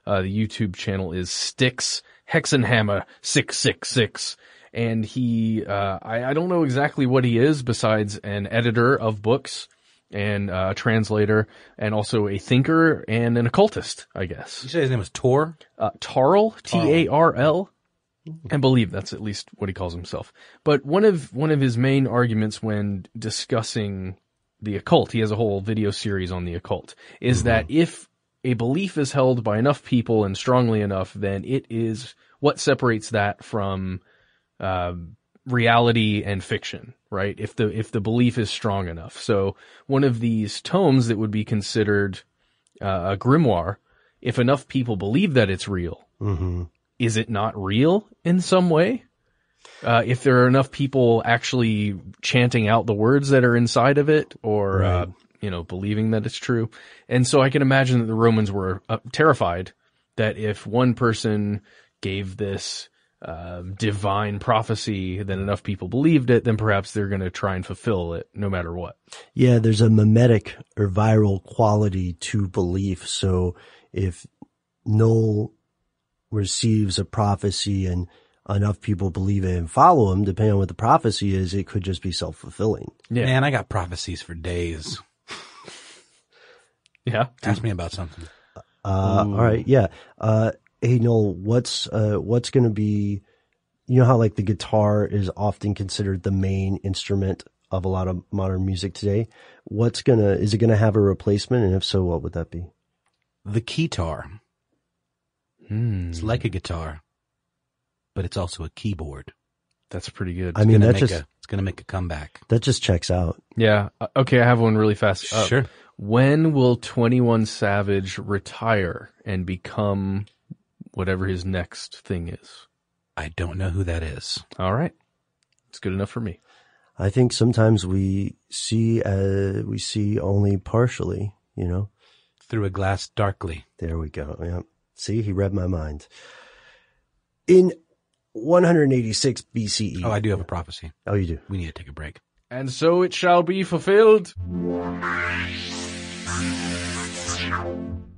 Uh, the YouTube channel is Styx Hexenhammer 666. And he, uh, I, I don't know exactly what he is besides an editor of books and uh, a translator and also a thinker and an occultist, I guess. You say his name was Tor? Uh, Tarl, T-A-R-L. I believe that's at least what he calls himself. But one of one of his main arguments when discussing the occult. He has a whole video series on the occult. Is that if a belief is held by enough people and strongly enough, then it is what separates that from uh, reality and fiction, right? If the if the belief is strong enough. So one of these tomes that would be considered uh, a grimoire, if enough people believe that it's real, Mm-hmm. is it not real in some way? Uh, if there are enough people actually chanting out the words that are inside of it, or uh, you know, believing that it's true, and so I can imagine that the Romans were uh, terrified that if one person gave this uh, divine prophecy, then enough people believed it, then perhaps they're going to try and fulfill it, no matter what. Yeah, there's a mimetic or viral quality to belief. So if Noel receives a prophecy and enough people believe it and follow him, depending on what the prophecy is, it could just be self fulfilling. Yeah. Man, I got prophecies for days. Yeah. Ask me about something. Uh, all right. Yeah. Uh, hey, Noel, what's, uh, what's going to be, you know how like the guitar is often considered the main instrument of a lot of modern music today? What's gonna, is it going to have a replacement? And if so, what would that be? The keytar. Hmm. It's like a guitar, but it's also a keyboard. That's pretty good. I mean, gonna that just- a, it's going to make a comeback. That just checks out. Yeah. Uh, Okay, I have one really fast. Uh, Sure. When will 21 Savage retire and become whatever his next thing is? I don't know who that is. All right. It's good enough for me. I think sometimes we see, uh, we see only partially, you know? Through a glass darkly. There we go. Yeah. See, he read my mind. In 186 BCE. Oh, I do have a prophecy. Oh, you do? We need to take a break. And so it shall be fulfilled.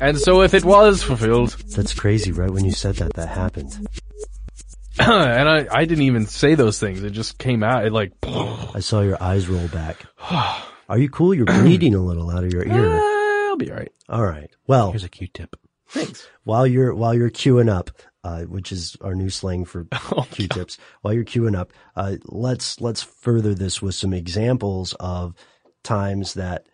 And so if it was fulfilled, That's crazy, right? When you said that, that happened. and I, I didn't even say those things. It just came out. It like, I saw your eyes roll back. Are you cool? You're bleeding a little out of your ear. I'll be all right. All right. Well, Here's a Q-tip. Thanks. while you're while you're queuing up, uh, which is our new slang for Q-tips. While you're queuing up, uh, let's let's further this with some examples of times that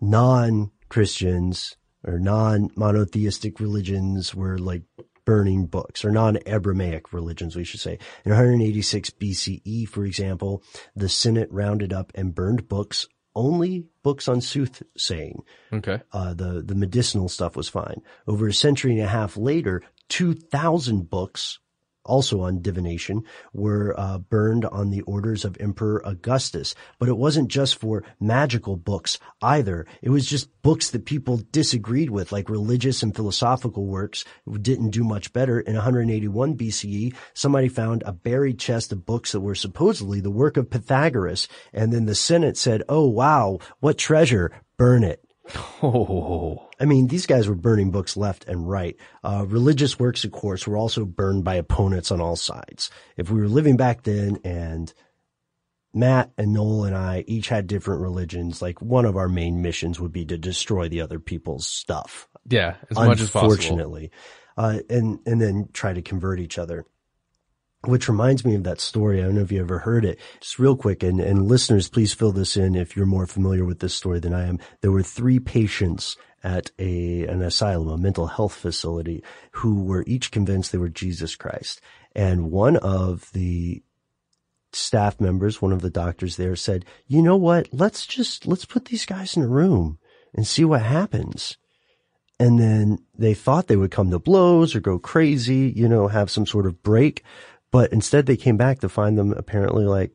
non-Christians or non-monotheistic religions were like burning books or non-Abrahamic religions, we should say. In 186 BCE, for example, the Senate rounded up and burned books, only books on soothsaying. Okay. Uh, the, the medicinal stuff was fine. Over a century and a half later, 2,000 books, also on divination, were uh, burned on the orders of Emperor Augustus. But it wasn't just for magical books either. It was just books that people disagreed with, like religious and philosophical works didn't do much better. In 181 BCE, somebody found a buried chest of books that were supposedly the work of Pythagoras. And then the Senate said, oh wow, what treasure, burn it. Oh, I mean, these guys were burning books left and right. Uh, religious works, of course, were also burned by opponents on all sides. If we were living back then and Matt and Noel and I each had different religions, like one of our main missions would be to destroy the other people's stuff. yeah, as much as possible. Unfortunately. Uh, and, and then try to convert each other. Which reminds me of that story. I don't know if you ever heard it. Just real quick, and, and listeners, please fill this in if you're more familiar with this story than I am. There were three patients at a an asylum, a mental health facility, who were each convinced they were Jesus Christ. And one of the staff members, one of the doctors there said, you know what? Let's just, let's put these guys in a room and see what happens. And then they thought they would come to blows or go crazy, you know, have some sort of break. But instead they came back to find them apparently like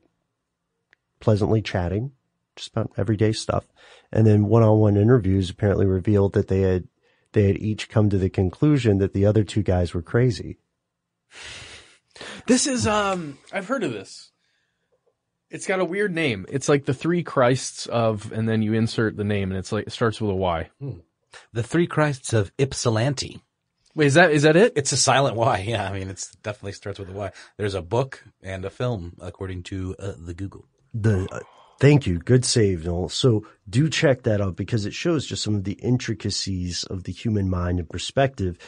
pleasantly chatting, just about everyday stuff. And then one-on-one interviews apparently revealed that they had, they had each come to the conclusion that the other two guys were crazy. This is um I've heard of this. It's got a weird name. It's like the three Christs of and then you insert the name and it's like it starts with a Y. The Three Christs of Ypsilanti. Wait, is that is that it? It's a silent Y. Yeah, I mean, it definitely starts with a Y. There's a book and a film, according to uh, the Google. The uh, thank you, good save, Noel. So do check that out because it shows just some of the intricacies of the human mind and perspective.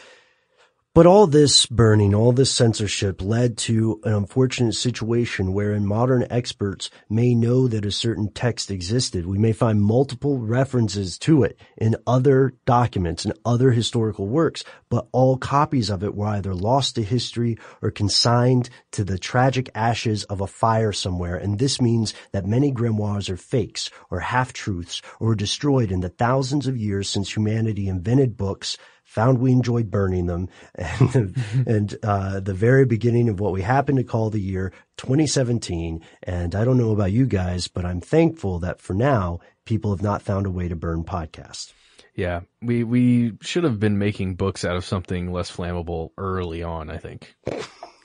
But all this burning, all this censorship led to an unfortunate situation wherein modern experts may know that a certain text existed. We may find multiple references to it in other documents and other historical works, but all copies of it were either lost to history or consigned to the tragic ashes of a fire somewhere. And this means that many grimoires are fakes or half-truths or destroyed in the thousands of years since humanity invented books found we enjoyed burning them. And, and uh, the very beginning of what we happen to call the year 2017 and i don't know about you guys but i'm thankful that for now people have not found a way to burn podcasts. Yeah. We we should have been making books out of something less flammable early on, I think.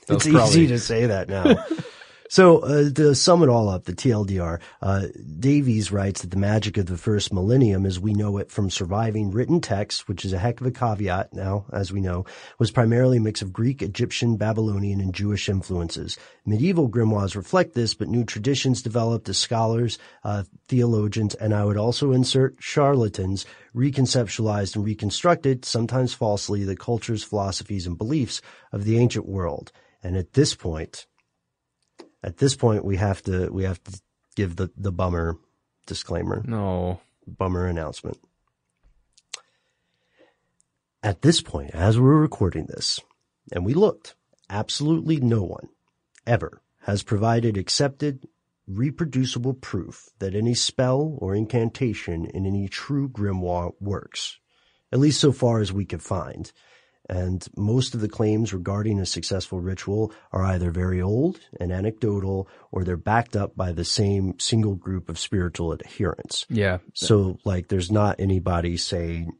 It's probably- easy to say that now So uh, to sum it all up, the TLDR, uh, Davies writes that the magic of the first millennium, as we know it from surviving written texts, which is a heck of a caveat now, as we know, was primarily a mix of Greek, Egyptian, Babylonian, and Jewish influences. Medieval grimoires reflect this, but new traditions developed as scholars, uh, theologians, and I would also insert charlatans reconceptualized and reconstructed, sometimes falsely, the cultures, philosophies, and beliefs of the ancient world. And at this point, at this point we have to we have to give the the bummer disclaimer. No. Bummer announcement. At this point, as we're recording this, and we looked, absolutely no one ever has provided accepted reproducible proof that any spell or incantation in any true grimoire works, at least so far as we could find. And most of the claims regarding a successful ritual are either very old and anecdotal, or they're backed up by the same single group of spiritual adherents. Yeah. So, like, there's not anybody saying,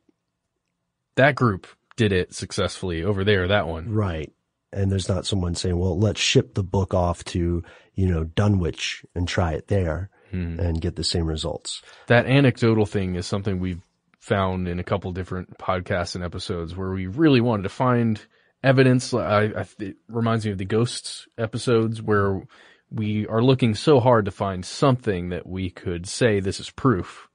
That group did it successfully over there, that one. right. And there's not someone saying, well, let's ship the book off to, you know, Dunwich and try it there Hmm. and get the same results. That anecdotal thing is something we've found in a couple different podcasts and episodes where we really wanted to find evidence. I, I, it reminds me of the ghosts episodes where we are looking so hard to find something that we could say this is proof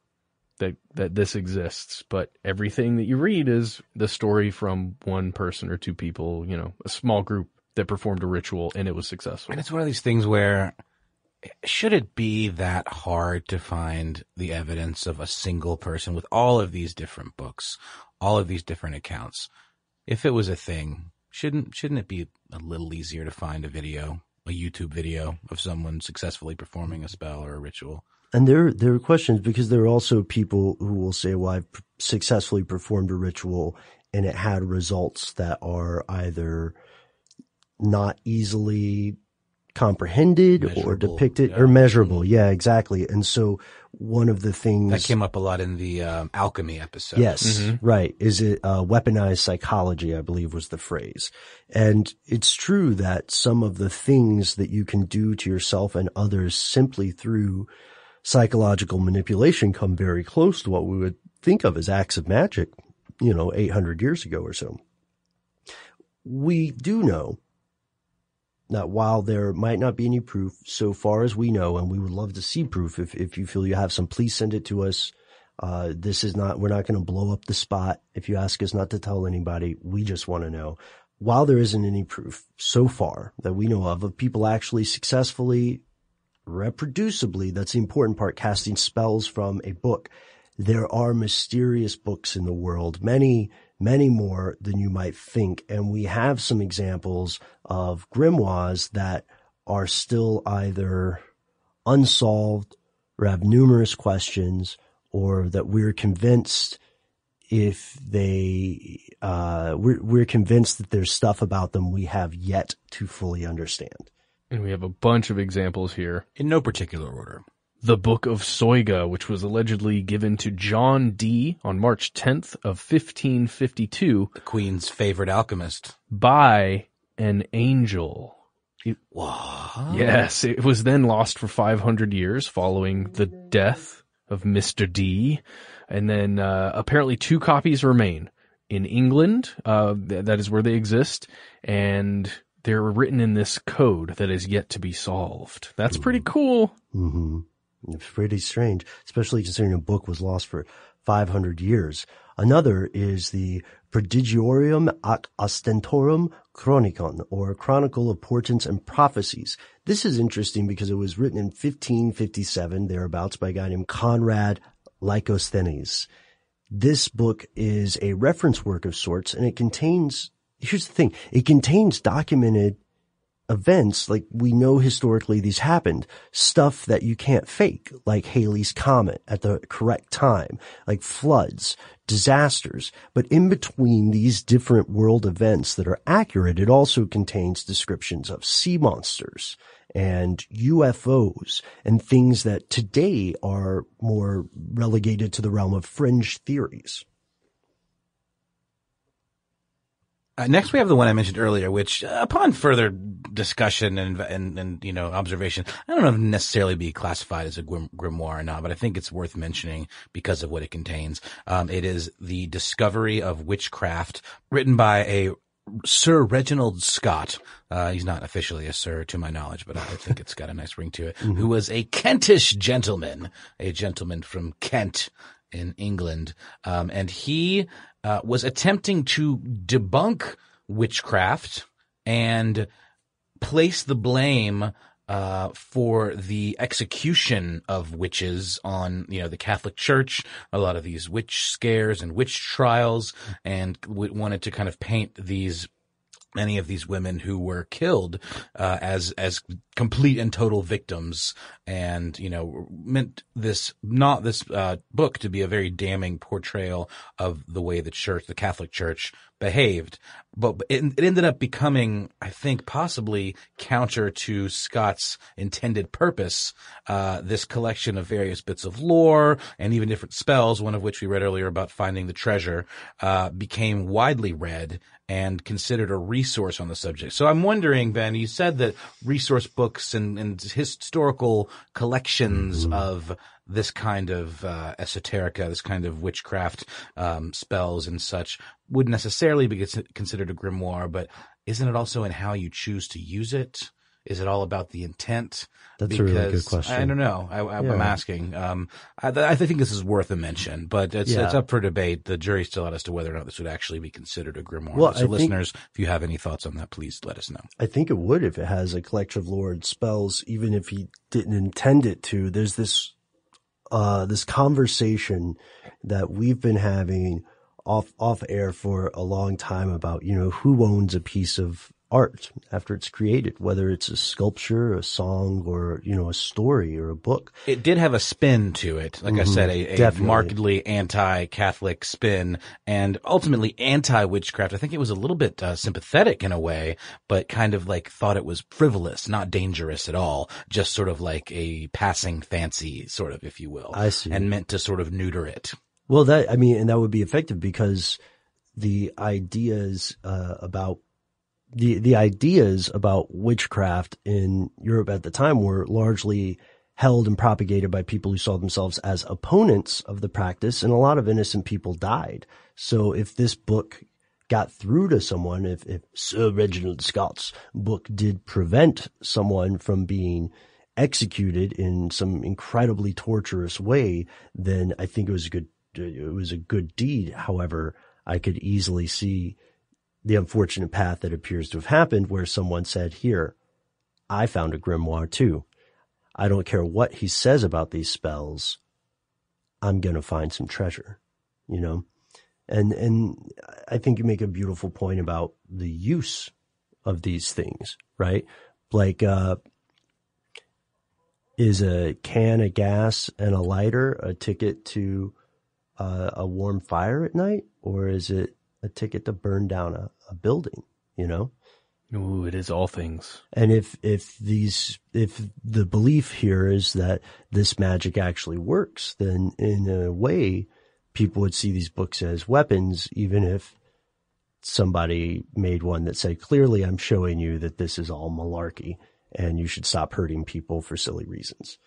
that that this exists. But everything that you read is the story from one person or two people, you know, a small group that performed a ritual and it was successful. And it's one of these things where should it be that hard to find the evidence of a single person with all of these different books, all of these different accounts? If it was a thing, shouldn't shouldn't it be a little easier to find a video, a YouTube video of someone successfully performing a spell or a ritual? And there, there are questions because there are also people who will say, well, I've successfully performed a ritual and it had results that are either not easily comprehended or depicted or measurable. Yeah, exactly. And so one of the things That came up a lot in the um, alchemy episode. Yes, right. Is it uh, weaponized psychology? I believe was the phrase. And it's true that some of the things that you can do to yourself and others simply through psychological manipulation come very close to what we would think of as acts of magic, you know, 800 years ago or so. We do know that while there might not be any proof so far as we know, and we would love to see proof if, if you feel you have some, please send it to us. Uh, this is not, we're not going to blow up the spot. If you ask us not to tell anybody, we just want to know. While there isn't any proof so far that we know of, of people actually successfully, reproducibly, that's the important part, casting spells from a book. There are mysterious books in the world, many, many more than you might think. And we have some examples of grimoires that are still either unsolved or have numerous questions or that we're convinced if they, uh, we're, we're convinced that there's stuff about them we have yet to fully understand. And we have a bunch of examples here. In no particular order. The Book of Soyga, which was allegedly given to John Dee on March 10th of 1552. The Queen's favorite alchemist. By an angel. It, what? Yes, it was then lost for 500 years following the death of Mr. Dee And then uh, apparently two copies remain in England. Uh, th- that is where they exist. And they're written in this code that is yet to be solved. That's pretty cool. Mm-hmm. It's pretty strange, especially considering a book was lost for 500 years. Another is the Prodigiorum ac Ostentorum Chronicon, or Chronicle of Portents and Prophecies. This is interesting because it was written in 1557, thereabouts, by a guy named Conrad Lycosthenes. This book is a reference work of sorts, and it contains, here's the thing, it contains documented events, like we know historically these happened, stuff that you can't fake, like Halley's Comet at the correct time, like floods, disasters. But in between these different world events that are accurate, it also contains descriptions of sea monsters and UFOs and things that today are more relegated to the realm of fringe theories. Uh, next, we have the one I mentioned earlier, which, uh, upon further discussion and, and and you know observation, I don't know if necessarily be classified as a grim, grimoire or not, but I think it's worth mentioning because of what it contains. Um, it is the Discovery of Witchcraft, written by a Sir Reginald Scot. Uh, he's not officially a sir to my knowledge, but I think it's got a nice ring to it. Who was a Kentish gentleman, a gentleman from Kent in England, um, and he uh, was attempting to debunk witchcraft and place the blame uh, for the execution of witches on, you know, the Catholic Church, a lot of these witch scares and witch trials, and wanted to kind of paint these many of these women who were killed uh, as as complete and total victims, and you know meant this not this uh, book to be a very damning portrayal of the way the church, the Catholic Church, behaved. But it, it ended up becoming, I think, possibly counter to Scot's intended purpose. Uh, this collection of various bits of lore and even different spells, one of which we read earlier about finding the treasure, uh, became widely read and considered a resource on the subject. So I'm wondering, Ben, you said that resource books and, and historical collections of this kind of uh, esoterica, this kind of witchcraft um, spells and such would necessarily be considered a grimoire, but isn't it also in how you choose to use it? Is it all about the intent? That's a really good question. I don't know. I, I'm Yeah. asking. Um, I, I think this is worth a mention, but it's, Yeah. it's up for debate. The jury's still out as to whether or not this would actually be considered a grimoire. Well, so, I think- listeners, if you have any thoughts on that, please let us know. I think it would if it has a collection of Lord spells, even if he didn't intend it to. There's this, uh, this conversation that we've been having off, off air for a long time about, you know, who owns a piece of art after it's created, whether it's a sculpture, a song, or, you know, a story or a book. It did have a spin to it. Like I Mhm. said, a, a markedly anti-Catholic spin and ultimately anti-witchcraft. I think it was a little bit uh, sympathetic in a way, but kind of like thought it was frivolous, not dangerous at all. Just sort of like a passing fancy, sort of, if you will. I see. And meant to sort of neuter it. Well, that I mean, and that would be effective because the ideas uh, about the the ideas about witchcraft in Europe at the time were largely held and propagated by people who saw themselves as opponents of the practice, and a lot of innocent people died. So, if this book got through to someone, if, if Sir Reginald Scot's book did prevent someone from being executed in some incredibly torturous way, then I think it was a good, it was a good deed. However, I could easily see the unfortunate path that appears to have happened where someone said, here, I found a grimoire too. I don't care what he says about these spells. I'm going to find some treasure, you know? And, and I think you make a beautiful point about the use of these things, right? Like, uh, is a can of gas and a lighter a ticket to uh, a warm fire at night, or is it a ticket to burn down a, a building? You know, Ooh, it is all things. and if if these if the belief here is that this magic actually works, then in a way, people would see these books as weapons, even if somebody made one that said clearly, "I'm showing you that this is all malarkey, and you should stop hurting people for silly reasons."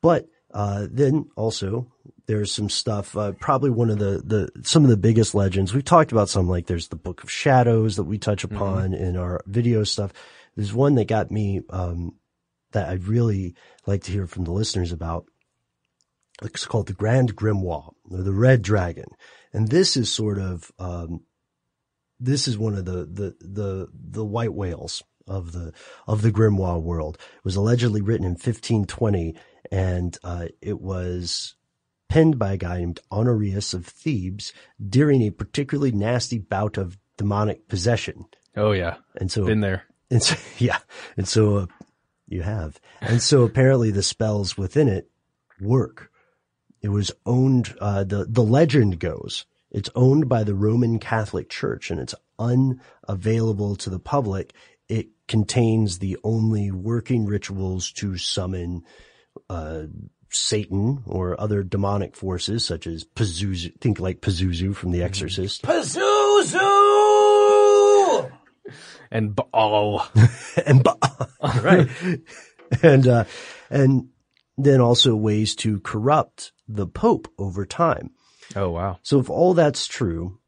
But uh, then also there's some stuff. Uh, probably one of the the some of the biggest legends we've talked about. Some like there's the Book of Shadows that we touch upon in our video stuff. There's one that got me um, that I'd really like to hear from the listeners about. It's called the Grand Grimoire or the Red Dragon, and this is sort of um, this is one of the the the the white whales of the of the grimoire world. It was allegedly written in 1520, and uh, it was penned by a guy named Honorius of Thebes during a particularly nasty bout of demonic possession. Oh yeah, and so been there. And so, yeah, and so uh, you have, and so apparently the spells within it work. It was owned. Uh, the the legend goes it's owned by the Roman Catholic Church, and it's unavailable to the public. It contains the only working rituals to summon uh, Satan or other demonic forces, such as Pazuzu. Think like Pazuzu from The Exorcist. Pazuzu! And Baal. and Baal. right. and, uh, and then also ways to corrupt the Pope over time. Oh, wow. So if all that's true,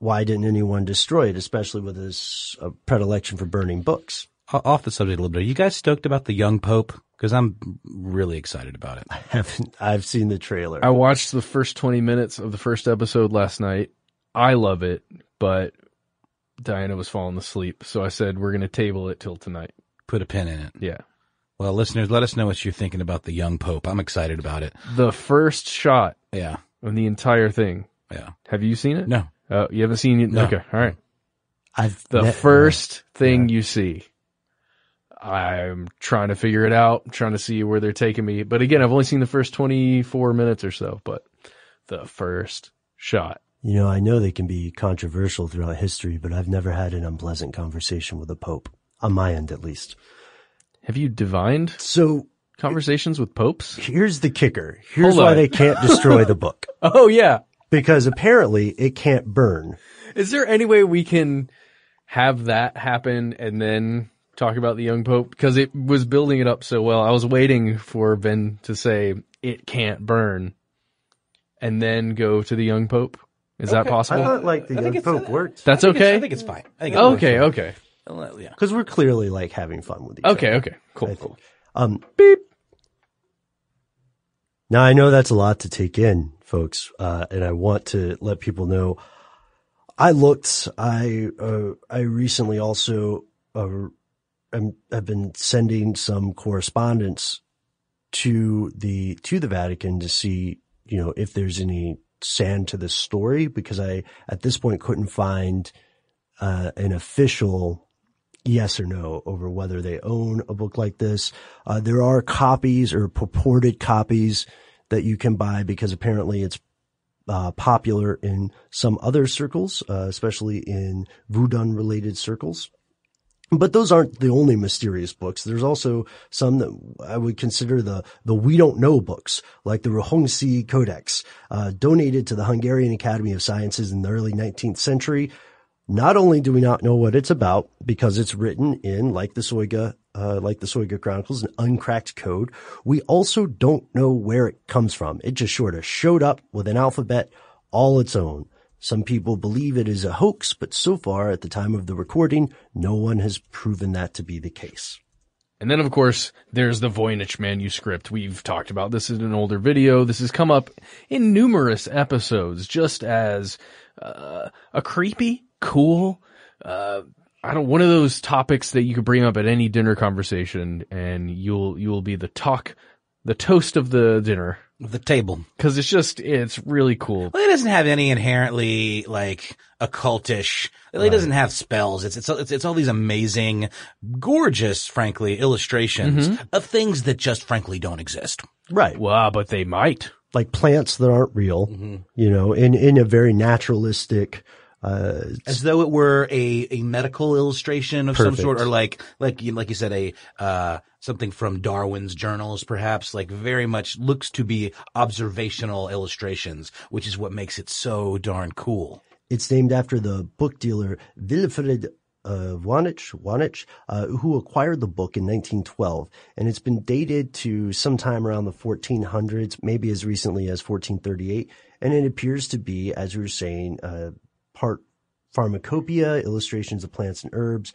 why didn't anyone destroy it, especially with his uh, predilection for burning books? O- Off the subject a little bit, are you guys stoked about the young Pope? Because I'm really excited about it. I haven't, I've seen the trailer. I watched the first 20 minutes of the first episode last night. I love it, but Diana was falling asleep. So I said, we're going to table it till tonight. Put a pin in it. Yeah. Well, listeners, let us know what you're thinking about the young Pope. I'm excited about it. The first shot Yeah. of the entire thing. Yeah. Have you seen it? No. Oh, you haven't seen it? No. Okay. All right. I've The met- first thing you see. I'm trying to figure it out, trying to see where they're taking me. But again, I've only seen the first 24 minutes or so, but the first shot. You know, I know they can be controversial throughout history, but I've never had an unpleasant conversation with a pope, on my end at least. Have you divined So conversations with popes? here's the kicker. Here's Hold why on. they can't destroy the book. Oh yeah. Because apparently it can't burn. Is there any way we can have that happen and then talk about the young pope? Because it was building it up so well. I was waiting for Ben to say, it can't burn, and then go to the young pope. Is that possible? I thought like the I young it's- pope worked. That's I okay. I think it's fine. I think it okay, works. okay, Well, Yeah. Because we're clearly like having fun with each okay, other. okay. Cool, I cool. think. Um, beep. Now I know that's a lot to take in, folks, uh, and I want to let people know. I looked. I uh, I recently also uh, am, have been sending some correspondence to the to the Vatican to see, you know, if there's any sand to this story because I at this point couldn't find uh, an official yes or no over whether they own a book like this. Uh, there are copies or purported copies that you can buy because apparently it's uh, popular in some other circles, uh, especially in Vodun related circles. But those aren't the only mysterious books. There's also some that I would consider the, the we don't know books, like the Rohonc Codex, uh, donated to the Hungarian Academy of Sciences in the early 19th century. Not only do we not know what it's about because it's written in, like the Soyga, uh, like the Soyga Chronicles, an uncracked code, we also don't know where it comes from. It just sort of showed up with an alphabet all its own. Some people believe it is a hoax, but so far at the time of the recording, no one has proven that to be the case. And then, of course, there's the Voynich manuscript. We've talked about this in an older video. This has come up in numerous episodes, just as uh, a creepy, cool, uh, I don't one of those topics that you could bring up at any dinner conversation, and you'll you'll be the talk, the toast of the dinner, the table, because it's just it's really cool. Well, it doesn't have any inherently like occultish. It doesn't have spells. It's, it's it's it's all these amazing, gorgeous, frankly, illustrations Mhm. of things that just frankly don't exist. Right. Well, but they might. Like plants that aren't real, you know, in, in a very naturalistic, uh, As though it were a, a medical illustration of some sort, or like like you like you said a uh something from Darwin's journals, perhaps. Like very much looks to be observational illustrations, which is what makes it so darn cool. It's named after the book dealer Wilfred uh, Voynich, Voynich uh, who acquired the book in 1912, and it's been dated to sometime around the 1400s, maybe as recently as 1438, and it appears to be, as we were saying, uh, part pharmacopoeia, illustrations of plants and herbs,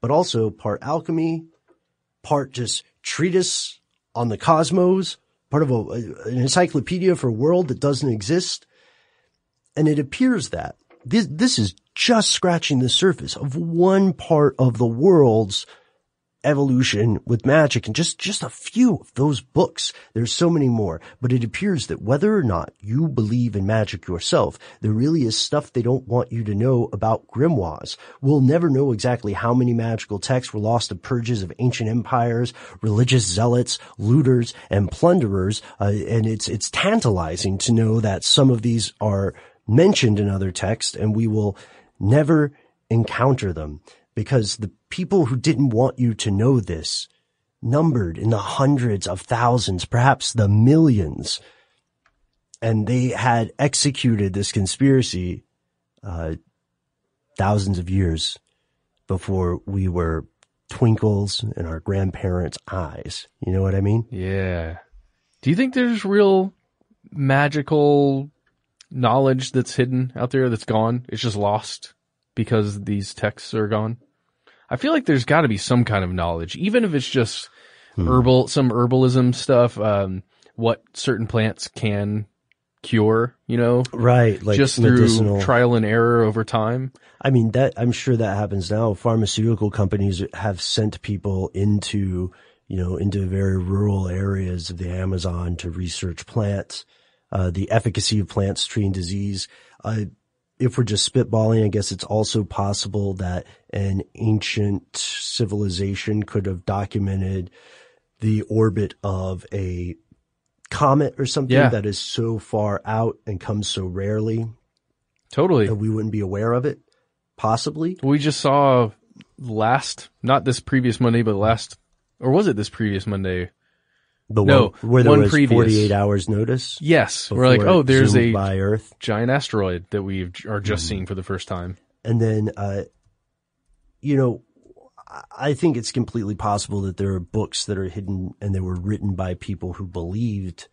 but also part alchemy, part just treatise on the cosmos, part of a, an encyclopedia for a world that doesn't exist. And it appears that this, this is just scratching the surface of one part of the world's evolution with magic and just, just a few of those books. There's so many more, but it appears that whether or not you believe in magic yourself, there really is stuff they don't want you to know about grimoires. We'll never know exactly how many magical texts were lost to purges of ancient empires, religious zealots, looters, and plunderers. Uh, and it's, it's tantalizing to know that some of these are mentioned in other texts and we will never encounter them because the people who didn't want you to know this numbered in the hundreds of thousands, perhaps the millions. And they had executed this conspiracy, uh, thousands of years before we were twinkles in our grandparents' eyes. You know what I mean? Yeah. Do you think there's real magical knowledge that's hidden out there that's gone? It's just lost because these texts are gone. I feel like there's got to be some kind of knowledge, even if it's just Hmm. herbal, some herbalism stuff, um, what certain plants can cure, you know? Right. Like just medicinal. through trial and error over time. I mean, that, I'm sure that happens now. Pharmaceutical companies have sent people into, you know, into very rural areas of the Amazon to research plants, uh, the efficacy of plants treating disease. Uh, if we're just spitballing, I guess it's also possible that an ancient civilization could have documented the orbit of a comet or something Yeah. that is so far out and comes so rarely Totally. that we wouldn't be aware of it. Possibly. We just saw last, not this previous Monday, but last, or was it this previous Monday? The no, one where there one was previous. 48 hours notice. Yes, we're like, oh, there's a by Earth, giant asteroid that we are just Mhm. seeing for the first time. and then, uh, you know, I- I think it's completely possible that there are books that are hidden and they were written by people who believed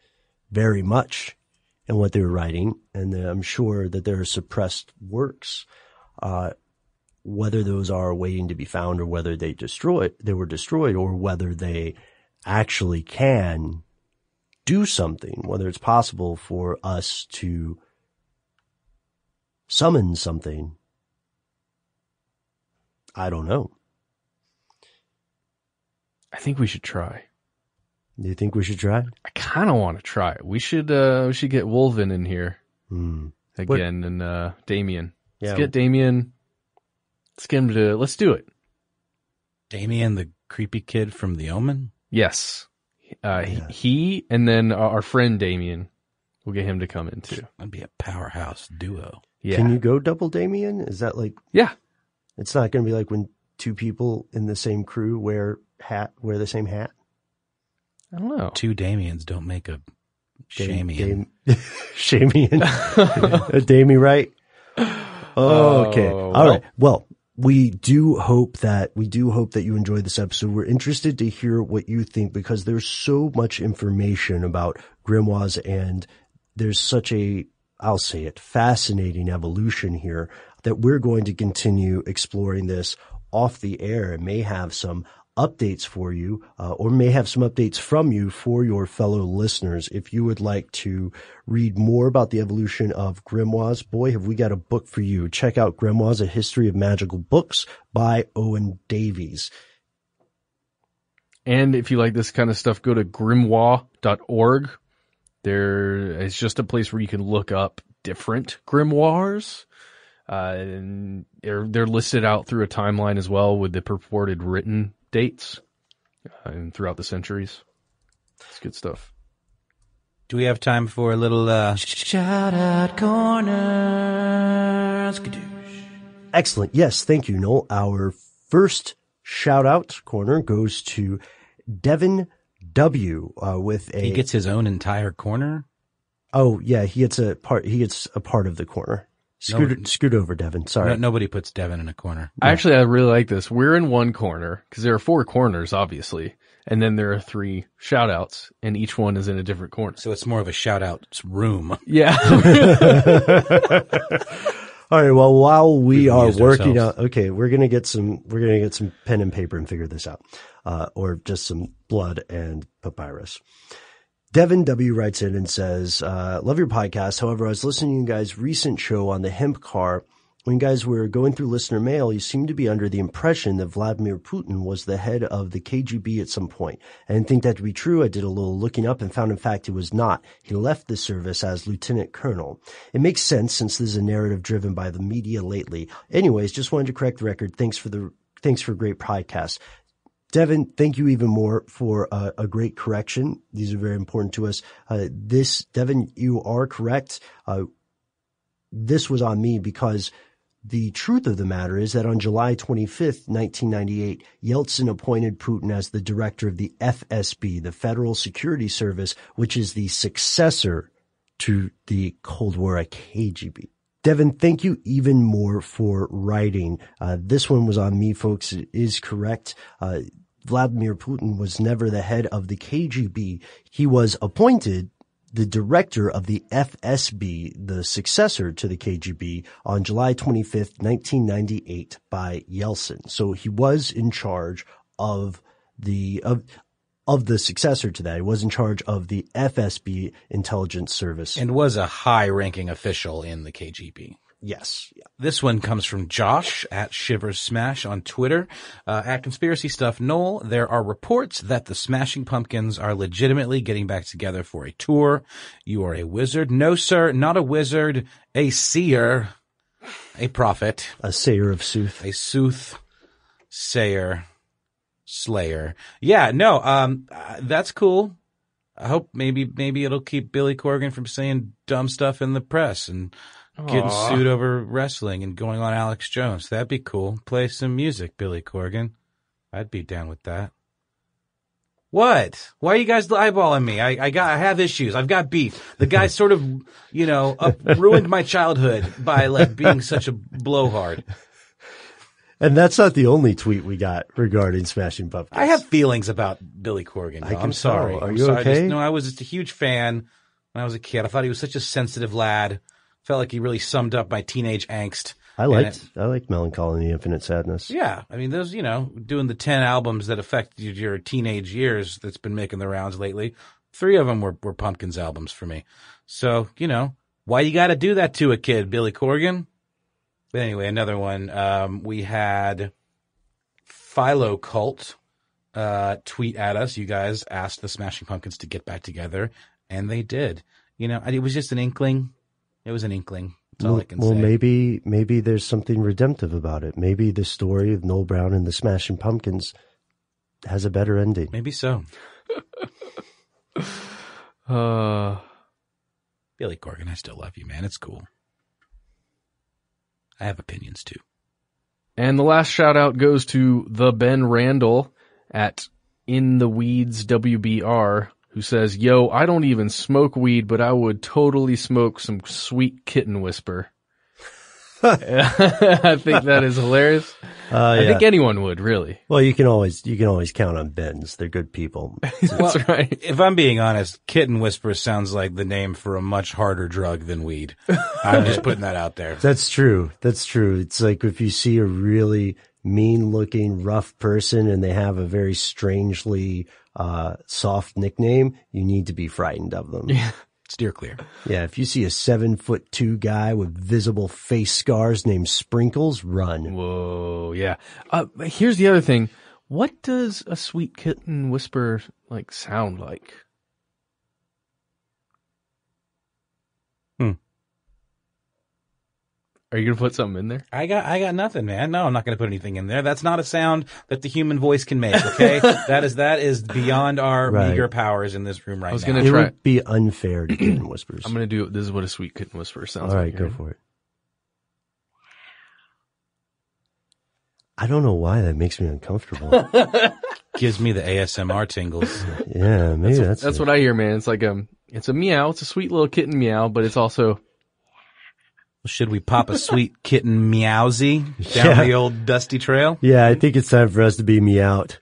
very much in what they were writing, and I'm sure that there are suppressed works. Uh, whether those are waiting to be found or whether they destroyed, they were destroyed or whether they actually can do something, whether it's possible for us to summon something. I don't know. I think we should try. Do you think we should try? I kind of want to try it. We should, uh, we should get Wolven in here Hmm. again and, uh, Damien. Let's get Damien. Let's get him to, let's do it. Damien, the creepy kid from The Omen? Yes. Uh, he- he and then our our friend Damien. We'll get him to come in too. That'd be a powerhouse duo. Yeah. Can you go double Damien? Is that like? Yeah. It's not going to be like when two people in the same crew wear hat, wear the same hat. I don't know. Two Damiens don't make a Dam- Shamian. Dam- Shamian. a Damie, right? Oh, okay. All right. well. We do hope that we do hope that you enjoyed this episode. We're interested to hear what you think because there's so much information about grimoires and there's such a I'll say it fascinating evolution here that we're going to continue exploring this off the air and may have some updates for you uh, or may have some updates from you for your fellow listeners. If you would like to read more about the evolution of grimoires, boy, have we got a book for you. Check out Grimoires, A History of Magical Books by Owen Davies. And if you like this kind of stuff, go to grimoire.org. There is just a place where you can look up different grimoires. Uh, and they're, they're listed out through a timeline as well with the purported written dates uh, and throughout the centuries. It's good stuff. Do we have time for a little uh, shout out corner? Excellent. Yes, thank you, Noel. Our first shout out corner goes to Devin W. Uh, with a. He gets his own entire corner. Oh yeah, he gets a part. He gets a part of the corner. Scoot, No- scoot over, Devin. Sorry. No, nobody puts Devin in a corner. Actually, I really like this. We're in one corner because there are four corners, obviously. And then there are three shout outs and each one is in a different corner. So it's more of a shout out room. Yeah. All right. Well, while we We've are working ourselves. out, okay, we're gonna get some. We're gonna get some pen and paper and figure this out, uh, or just some blood and papyrus. Devin W writes in and says, uh, love your podcast. However, I was listening to you guys' recent show on the hemp car. When you guys were going through listener mail, you seemed to be under the impression that Vladimir Putin was the head of the KGB at some point. I didn't think that to be true. I did a little looking up and found in fact it was not. He left the service as lieutenant colonel. It makes sense since this is a narrative driven by the media lately. Anyways, just wanted to correct the record. Thanks for the, thanks for a great podcast. Devin, thank you even more for uh, a great correction. These are very important to us. Uh, this, Devin, you are correct. Uh, this was on me because the truth of the matter is that on July 25th, 1998, Yeltsin appointed Putin as the director of the FSB, the Federal Security Service, which is the successor to the Cold War KGB. Devin, thank you even more for writing. Uh, this one was on me, folks. It is correct. Uh, Vladimir Putin was never the head of the KGB. He was appointed the director of the FSB, the successor to the KGB, on July 25th, 1998 by Yeltsin. So he was in charge of the, of, of the successor to that. He was in charge of the FSB intelligence service. And was a high ranking official in the KGB. yes. Yeah. This one comes from Josh at Shivers Smash on Twitter. Uh, at Conspiracy Stuff Noel, there are reports that the Smashing Pumpkins are legitimately getting back together for a tour. You are a wizard. No, sir, not a wizard, a seer, a prophet, A sayer of sooth. a sooth sayer, slayer. Yeah, no, um, uh, that's cool. I hope maybe, maybe it'll keep Billy Corgan from saying dumb stuff in the press and getting sued over wrestling and going on Alex Jones. That'd be cool. Play some music, Billy Corgan. I'd be down with that. What? Why are you guys eyeballing me? I, I got, I have issues. I've got beef. The guy sort of, you know, up, ruined my childhood by like being such a blowhard. And that's not the only tweet we got regarding Smashing Pumpkins. I have feelings about Billy Corgan. I I'm sorry. Are I'm you sorry. okay? Just- no, I was just a huge fan when I was a kid. I thought he was such a sensitive lad. Felt like he really summed up my teenage angst. I liked it- I liked Melancholy and the Infinite Sadness. yeah, I mean, those, you know, doing the 10 albums that affected your teenage years that's been making the rounds lately, three of them were, were Pumpkins albums for me. So, you know, why you got to do that to a kid, Billy Corgan? But anyway, another one. Um, we had Philo Cult uh, tweet at us. You guys asked the Smashing Pumpkins to get back together, and they did. You know, it was just an inkling. It was an inkling. That's all well, I can well, say. maybe maybe there's something redemptive about it. Maybe the story of Noel Brown and the Smashing Pumpkins has a better ending. Maybe so. Uh, Billy Corgan, I still love you, man. It's cool. I have opinions too. And the last shout out goes to the Ben Randall at In the Weeds WBR, who says, Yo, I don't even smoke weed, but I would totally smoke some sweet kitten whisper. I think that is hilarious. Uh, I think anyone would, really. Well, you can always you can always count on Ben's. They're good people. That's well, right. If I'm being honest, Kitten Whisper sounds like the name for a much harder drug than weed. I'm just putting that out there. That's true. That's true. It's like if you see a really mean looking, rough person and they have a very strangely uh, soft nickname, you need to be frightened of them. Yeah. Steer clear. Yeah. If you see a seven foot two guy with visible face scars named Sprinkles, run. Whoa, yeah. Uh, here's the other thing. What does a sweet kitten whisper like sound like? Are you gonna put something in there? I got, I got nothing, man. No, I'm not going to put anything in there. That's not a sound that the human voice can make. Okay, that is that is beyond our Right. meager powers in this room right I was now. gonna It try. would be unfair to kitten whispers. I'm gonna do. This is what a sweet kitten whisper sounds All like. right, go for it. I don't know why that makes me uncomfortable. Gives me the ASMR tingles. yeah, maybe that's, That's it. what I hear, man. It's like um, it's a meow. It's a sweet little kitten meow, but it's also Should we pop a sweet kitten meowsy down Yeah. the old dusty trail? Yeah, I think it's time for us to be me out.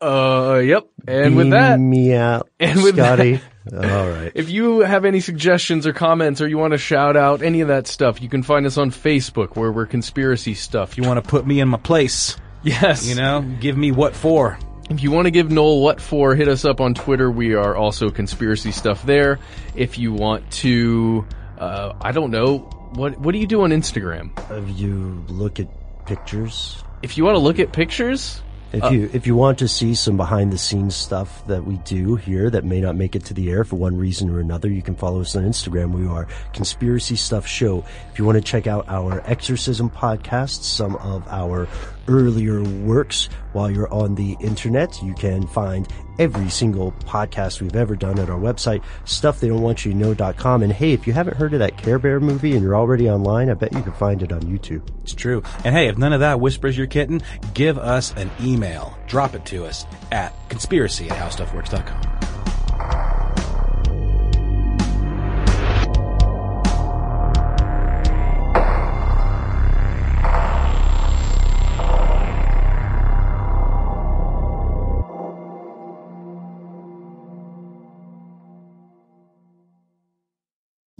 uh, yep. And with that, me out, And with Scotty. All right. If you have any suggestions or comments or you want to shout out any of that stuff, you can find us on Facebook where we're conspiracy stuff. You want to put me in my place? Yes. You know, give me what for? If you want to give Noel what for, hit us up on Twitter. We are also conspiracy stuff there. If you want to, uh, I don't know, what what do you do on Instagram? If you look at pictures, If you want to look at pictures, if uh, you if you want to see some behind the scenes stuff that we do here that may not make it to the air for one reason or another, you can follow us on Instagram. We are Conspiracy Stuff Show. If you want to check out our exorcism podcast, some of our earlier works while you're on the internet, you can find every single podcast we've ever done at our website, stufftheydon'twantyouto.com. And hey, if you haven't heard of that Care Bear movie and you're already online, I bet you can find it on YouTube. It's true. And hey, if none of that whispers your kitten, give us an email. Drop it to us at conspiracy at howstuffworks.com.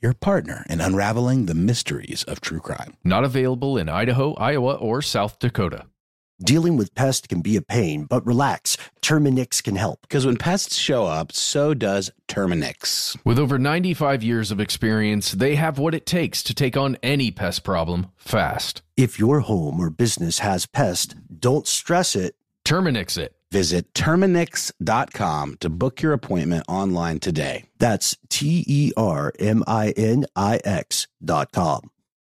your partner in unraveling the mysteries of true crime. Not available in Idaho, Iowa, or South Dakota. Dealing with pests can be a pain, but relax. Terminix can help. Because when pests show up, so does Terminix. With over 95 years of experience, they have what it takes to take on any pest problem fast. If your home or business has pests, don't stress it. Terminix it. Visit Terminix.com to book your appointment online today. That's T E R M I N I X dot com.